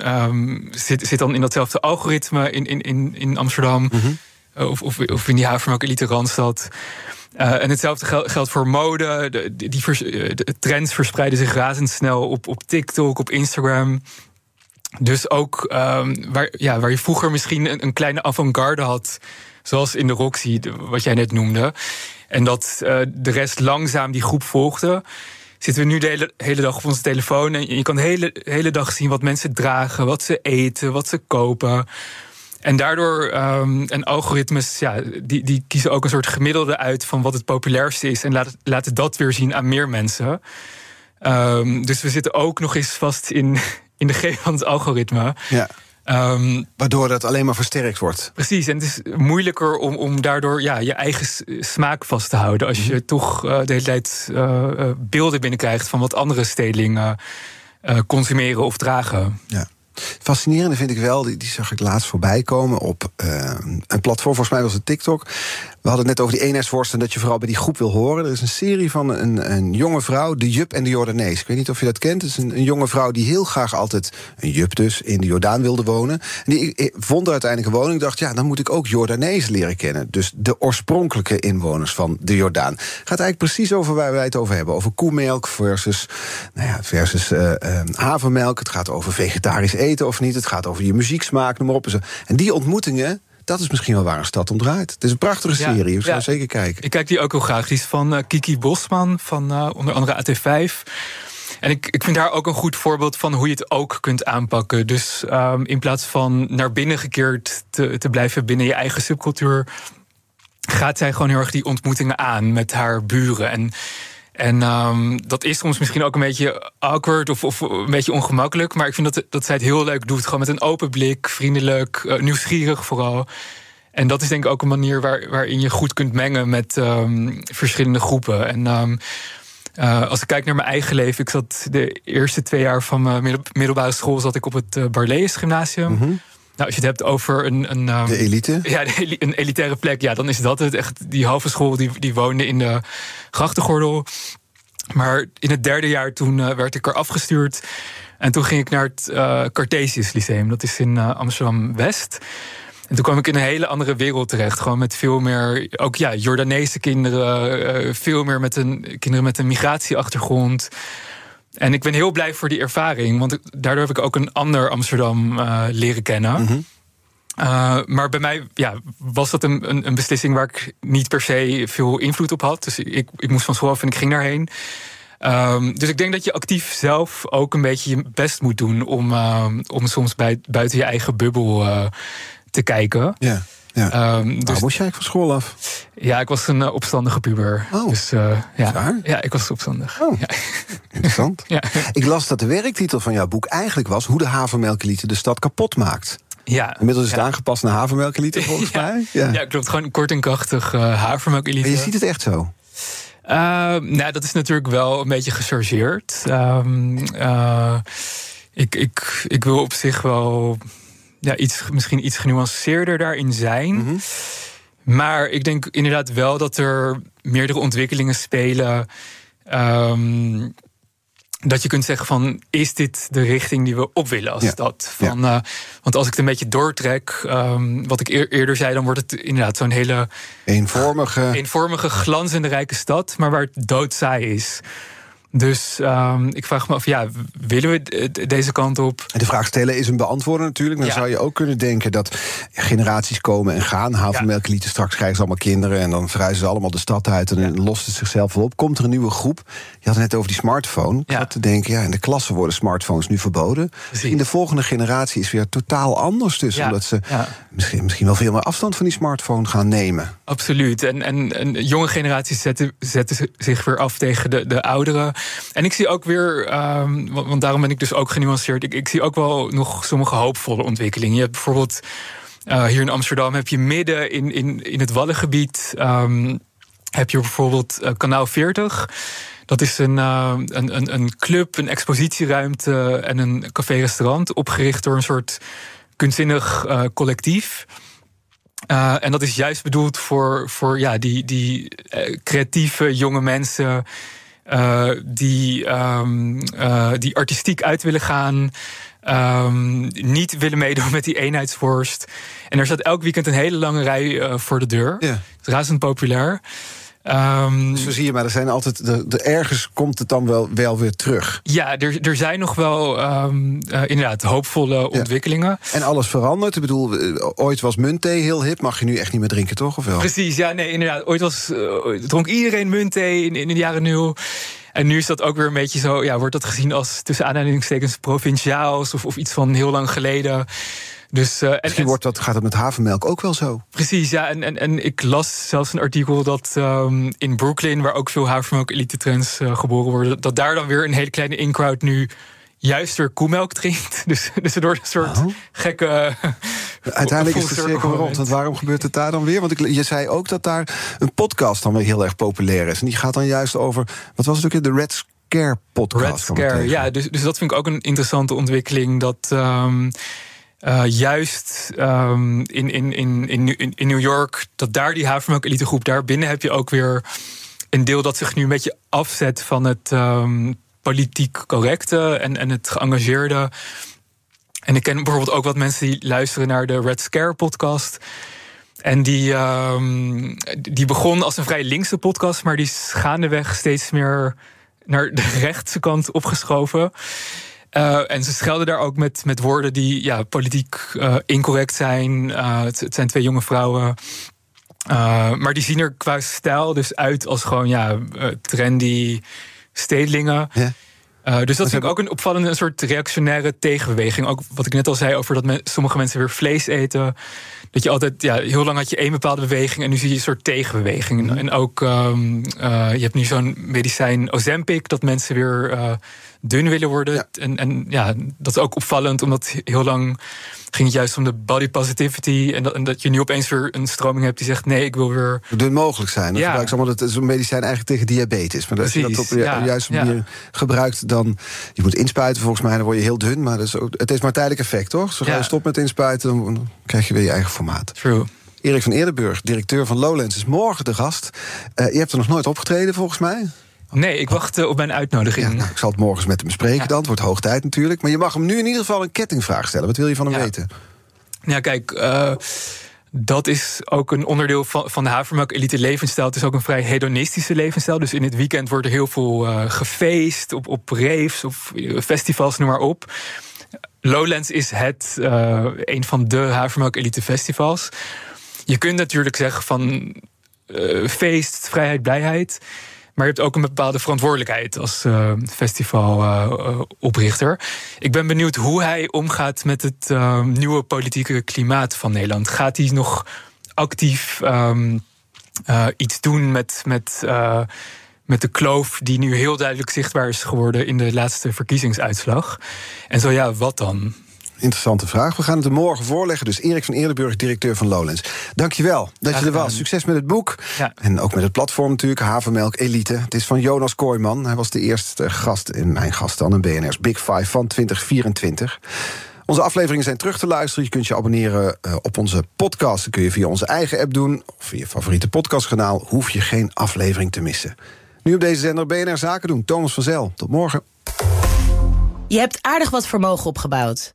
zit, zit dan in datzelfde algoritme in, in, in, in Amsterdam. Eh, Of, of, of in die Havermelk Elite Randstad. Eh, en hetzelfde gel- geldt voor mode. De, die, eh, trends verspreiden zich razendsnel op, op TikTok, op Instagram. Dus ook ehm, waar, ja, waar je vroeger misschien een, een kleine avant-garde had, zoals in de Roxy, wat jij net noemde, en dat eh, de rest langzaam die groep volgde, zitten we nu de hele, hele dag op onze telefoon en je kan de hele, hele dag zien wat mensen dragen, wat ze eten, wat ze kopen. En daardoor, ehm, en algoritmes, ja, die, die kiezen ook een soort gemiddelde uit van wat het populairste is en laten, laten dat weer zien aan meer mensen. Ehm, dus we zitten ook nog eens vast in, *laughs* in de greep van het algoritme. Ja. Ehm, Waardoor dat alleen maar versterkt wordt. precies, en het is moeilijker om, om daardoor ja, je eigen smaak vast te houden. Als je toch eh, de hele tijd eh, eh, beelden binnenkrijgt van wat andere stedelingen consumeren of dragen. Ja. Fascinerende vind ik wel, die, die zag ik laatst voorbij komen op eh, een platform, volgens mij was het TikTok. We hadden het net over die eenheidsworst en dat je vooral bij die groep wil horen. Er is een serie van een, een jonge vrouw, de Jup en de Jordanees. Ik weet niet of je dat kent. Het is een, jonge vrouw die heel graag altijd, een Jup dus, in de Jordaan wilde wonen. En die eh, vond er uiteindelijk een woning. dacht, ja, dan moet ik ook Jordanees leren kennen. Dus de oorspronkelijke inwoners van de Jordaan. Gaat eigenlijk precies over waar wij het over hebben. Over koemelk versus, nou ja, versus eh, havermelk. Het gaat over vegetarisch eten of niet. Het gaat over je muzieksmaak, noem maar op. En, zo. en die ontmoetingen dat is misschien wel waar een stad om draait. Het is een prachtige Ja, serie, ik zou ja. zeker kijken. Ik kijk die ook heel graag. Die is van eh, Kiki Bosman, van eh, onder andere AT5. En ik, ik vind haar ook een goed voorbeeld van hoe je het ook kunt aanpakken. Dus ehm, in plaats van naar binnen gekeerd te, te blijven binnen je eigen subcultuur, gaat zij gewoon heel erg die ontmoetingen aan met haar buren. En, en ehm, dat is soms misschien ook een beetje awkward of, of een beetje ongemakkelijk. Maar ik vind dat, dat zij het heel leuk doet. Gewoon met een open blik, vriendelijk, eh, nieuwsgierig vooral. En dat is denk ik ook een manier waar, waarin je goed kunt mengen met ehm, verschillende groepen. En ehm, eh, als ik kijk naar mijn eigen leven, ik zat de eerste twee jaar van mijn middel- middelbare school zat ik op het uh, Barlees Gymnasium. Nou, als je het hebt over een. een ehm, De elite. ja, de een elitaire plek, ja, dan is dat het. Echt, die halve school die, die woonde in de grachtengordel. Maar in het derde jaar toen eh, werd ik er afgestuurd. En toen ging ik naar het eh Cartesius Lyceum. Dat is in eh, Amsterdam-West. En toen kwam ik in een hele andere wereld terecht. Gewoon met veel meer, ook ja, Jordaanese kinderen. veel meer met een, kinderen met een migratieachtergrond. En ik ben heel blij voor die ervaring. Want daardoor heb ik ook een ander Amsterdam eh, leren kennen. Uh, maar bij mij ja, was dat een, een, een beslissing waar ik niet per se veel invloed op had. Dus ik, ik moest van school af en ik ging daarheen. Um, dus ik denk dat je actief zelf ook een beetje je best moet doen om, uh, om soms bij, buiten je eigen bubbel uh, te kijken. Ja. Ja. Um, dus, moest jij van school af? Ja, ik was een uh, opstandige puber. Oh, dus, uh, ja. Waar? ja, ik was opstandig. Oh, ja. Interessant. ja. Ik las dat de werktitel van jouw boek eigenlijk was... hoe de havermelkelite de stad kapot maakt. Ja, Inmiddels is het ja. aangepast naar havermelkelite, *laughs* volgens ja. mij. Ja. ja, klopt. Gewoon kort en krachtig uh, havermelkelite. En je ziet het echt zo? Uh, nou, dat is natuurlijk wel een beetje gechargeerd. Uh, ik, ik, ik wil op zich wel ja, iets, misschien iets genuanceerder daarin zijn. Mhm. Mm -hmm. Maar ik denk inderdaad wel dat er meerdere ontwikkelingen spelen. Um, dat je kunt zeggen van, is dit de richting die we op willen als Ja. stad? Van, Ja. uh, want als ik het een beetje doortrek, um, wat ik eer, eerder zei... dan wordt het inderdaad zo'n hele Eenvormige. eenvormige, glanzende rijke stad... maar waar het doodsaai is. Dus um, ik vraag me af, ja, willen we deze kant op? En de vraag stellen is een beantwoorden natuurlijk. Dan Ja. zou je ook kunnen denken dat generaties komen en gaan. Havermelkelieten, straks krijgen ze allemaal kinderen... en dan verhuizen ze allemaal de stad uit en dan lost het zichzelf wel op. Komt er een nieuwe groep? Je had het net over die smartphone. Ik Ja. had te denken, ja, in de klassen worden smartphones nu verboden. In de volgende generatie is weer totaal anders dus. Omdat ze misschien, misschien wel veel meer afstand van die smartphone gaan nemen. Absoluut. En, en, en jonge generaties zetten, zetten zich weer af tegen de, de ouderen. En ik zie ook weer, um, want, daarom ben ik dus ook genuanceerd. Ik, ik zie ook wel nog sommige hoopvolle ontwikkelingen. Je hebt bijvoorbeeld uh, hier in Amsterdam heb je midden in, in, in het Waddengebied. Um, heb je bijvoorbeeld uh, Kanaal 40. Dat is een, uh, een, een, een club, een expositieruimte en een café-restaurant. Opgericht door een soort kunstzinnig uh, collectief. En dat is juist bedoeld voor, voor ja, die, die creatieve jonge mensen. Uh, die, um, die artistiek uit willen gaan. Um, niet willen meedoen met die eenheidsworst. En er staat elk weekend een hele lange rij voor de deur. Ja. Razend populair. Um, Zo zie je, maar er zijn altijd. De, de, ergens komt het dan wel, wel weer terug. Ja, er, er zijn nog wel um, uh, inderdaad hoopvolle ja. ontwikkelingen. En alles verandert. Ik bedoel, ooit was muntthee heel hip. Mag je nu echt niet meer drinken, toch? Of wel? Precies, ja, nee, inderdaad. Ooit was, uh, dronk iedereen muntthee in, in de jaren nul. En nu is dat ook weer een beetje zo, ja, wordt dat gezien als tussen aanhalingstekens provinciaals of, of iets van heel lang geleden. Dus, uh, Misschien en, wordt dat, gaat het met havermelk ook wel zo. Precies, ja. En, en, en ik las zelfs een artikel dat um, in Brooklyn, waar ook veel havermelk elite trends uh, geboren worden, dat daar dan weer een hele kleine in-crowd nu juist weer koemelk drinkt. *laughs* Dus, dus door een soort oh. gekke. Uiteindelijk is het cirkel rond. Want waarom gebeurt het daar dan weer? Want ik, je zei ook dat daar een podcast dan weer heel erg populair is. En die gaat dan juist over. Wat was het ook? De Red Scare podcast. Red Scare, ja. Dus, dus dat vind ik ook een interessante ontwikkeling. Dat. Um, uh, juist um, in, in, in, in, in New York, dat daar die havermelk elitegroep, daar binnen heb je ook weer een deel dat zich nu een beetje afzet van het um, politiek correcte en, en het geëngageerde. En ik ken bijvoorbeeld ook wat mensen die luisteren naar de Red Scare podcast. En die, um, die begon als een vrij linkse podcast, maar die is gaandeweg steeds meer naar de *laughs* rechtse kant opgeschoven. Uh, en ze schelden daar ook met, met woorden die ja, politiek uh, incorrect zijn. Uh, het, het, zijn twee jonge vrouwen. maar die zien er qua stijl dus uit als gewoon ja, trendy stedelingen. Ja. Uh, dus dat vind ik ook een opvallende een soort reactionaire tegenbeweging. Ook wat ik net al zei over dat sommige mensen weer vlees eten. Dat je altijd, ja, heel lang had je één bepaalde beweging en nu zie je een soort tegenbeweging. Mm. En ook, um, uh, je hebt nu zo'n medicijn Ozempic, dat mensen weer uh, dun willen worden. Ja. En, en ja, dat is ook opvallend, omdat heel lang ging het juist om de body positivity. En dat, en dat je nu opeens weer een stroming hebt die zegt: nee, ik wil weer. Dun mogelijk zijn. Dan ja. gebruik ze allemaal zo'n medicijn eigenlijk tegen diabetes. Maar als je dat op de ja. juiste manier gebruikt, dan. Je moet inspuiten volgens mij, dan word je heel dun. Maar dat is ook, het is maar tijdelijk effect, toch? Zodra je stopt met inspuiten, dan krijg je weer je eigen formaat. True. Erik van Eerdenburg, directeur van Lowlands, is morgen de gast. Uh, je hebt er nog nooit opgetreden, volgens mij. Nee, ik wacht uh, op mijn uitnodiging. Ja, nou, ik zal het morgens met hem spreken dan. Het wordt hoog tijd natuurlijk. Maar je mag hem nu in ieder geval een kettingvraag stellen. Wat wil je van hem weten? Ja, kijk. Uh, dat is ook een onderdeel van, van de havermelk elite levensstijl. Het is ook een vrij hedonistische levensstijl. Dus in het weekend wordt er heel veel uh, gefeest op, op raves of festivals, noem maar op. Lowlands is het uh, een van de havermelk elite festivals. Je kunt natuurlijk zeggen van feest, vrijheid, blijheid. Maar je hebt ook een bepaalde verantwoordelijkheid als uh, festivaloprichter. ik ben benieuwd hoe hij omgaat met het uh, nieuwe politieke klimaat van Nederland. Gaat hij nog actief um, iets doen met. met met de kloof die nu heel duidelijk zichtbaar is geworden in de laatste verkiezingsuitslag. En zo ja, wat dan? Interessante vraag. We gaan het er morgen voorleggen. Dus Erik van Eerdenburg, directeur van Lowlands. Dankjewel dat je er was. Succes met het boek. Ja. En ook met het platform natuurlijk, Havermelk Elite. Het is van Jonas Kooijman. Hij was de eerste gast, in mijn gast dan, een BNR's Big Five van 2024. Onze afleveringen zijn terug te luisteren. Je kunt je abonneren uh, op onze podcast. Dat kun je via onze eigen app doen. Of via je favoriete podcastkanaal. Hoef je geen aflevering te missen. Nu op deze zender BNR Zaken doen. Thomas van Zel. Tot morgen. Je hebt aardig wat vermogen opgebouwd.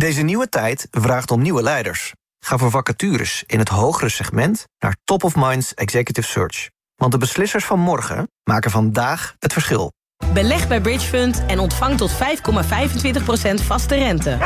Deze nieuwe tijd vraagt om nieuwe leiders. Ga voor vacatures in het hogere segment naar Top of Minds Executive Search. Want de beslissers van morgen maken vandaag het verschil. Beleg bij Bridgefund en ontvang tot 5,25% vaste rente.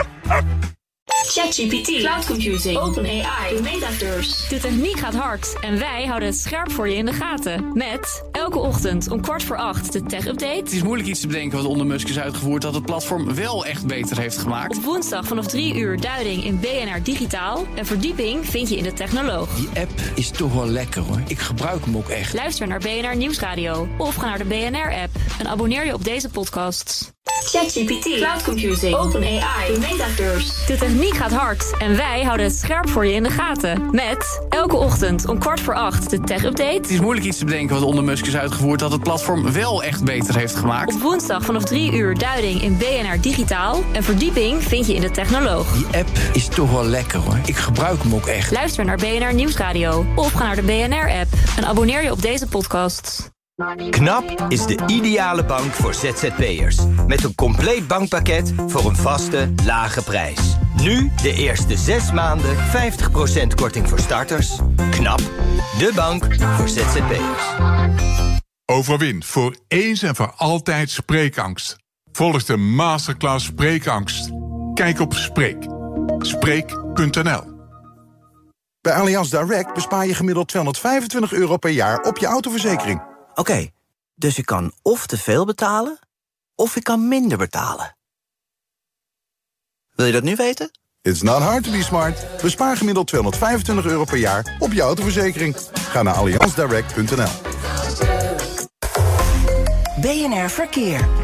ChatGPT, cloud computing, OpenAI, metaverse. De techniek gaat hard en wij houden het scherp voor je in de gaten. Met elke ochtend om kwart voor acht de tech-update. Het is moeilijk iets te bedenken wat onder Musk is uitgevoerd... dat het platform wel echt beter heeft gemaakt. Op woensdag vanaf drie uur duiding in BNR Digitaal. En verdieping vind je in de Technoloog. Die app is toch wel lekker hoor. Ik gebruik hem ook echt. Luister naar BNR Nieuwsradio of ga naar de BNR-app. En abonneer je op deze podcast. ChatGPT, cloud computing, OpenAI, metaverse. De techniek gaat hard en wij houden het scherp voor je in de gaten. Met elke ochtend om kwart voor acht de tech-update. Het is moeilijk iets te bedenken wat onder Musk is uitgevoerd... dat het platform wel echt beter heeft gemaakt. Op woensdag vanaf drie uur duiding in BNR Digitaal. En verdieping vind je in de Technoloog. Die app is toch wel lekker hoor. Ik gebruik hem ook echt. Luister naar BNR Nieuwsradio of ga naar de BNR-app. En abonneer je op deze podcast. KNAP is de ideale bank voor ZZP'ers. Met een compleet bankpakket voor een vaste, lage prijs. Nu de eerste 6 maanden 50% korting voor starters. KNAP, de bank voor ZZP'ers. Overwin voor eens en voor altijd spreekangst. Volg de masterclass Spreekangst. Kijk op Spreek. Spreek.nl Bij Allianz Direct bespaar je gemiddeld 225 euro per jaar op je autoverzekering. Oké, dus ik kan of te veel betalen, of ik kan minder betalen. Wil je dat nu weten? It's not hard to be smart. Bespaar gemiddeld 225 euro per jaar op je autoverzekering. Ga naar allianzdirect.nl. BNR Verkeer.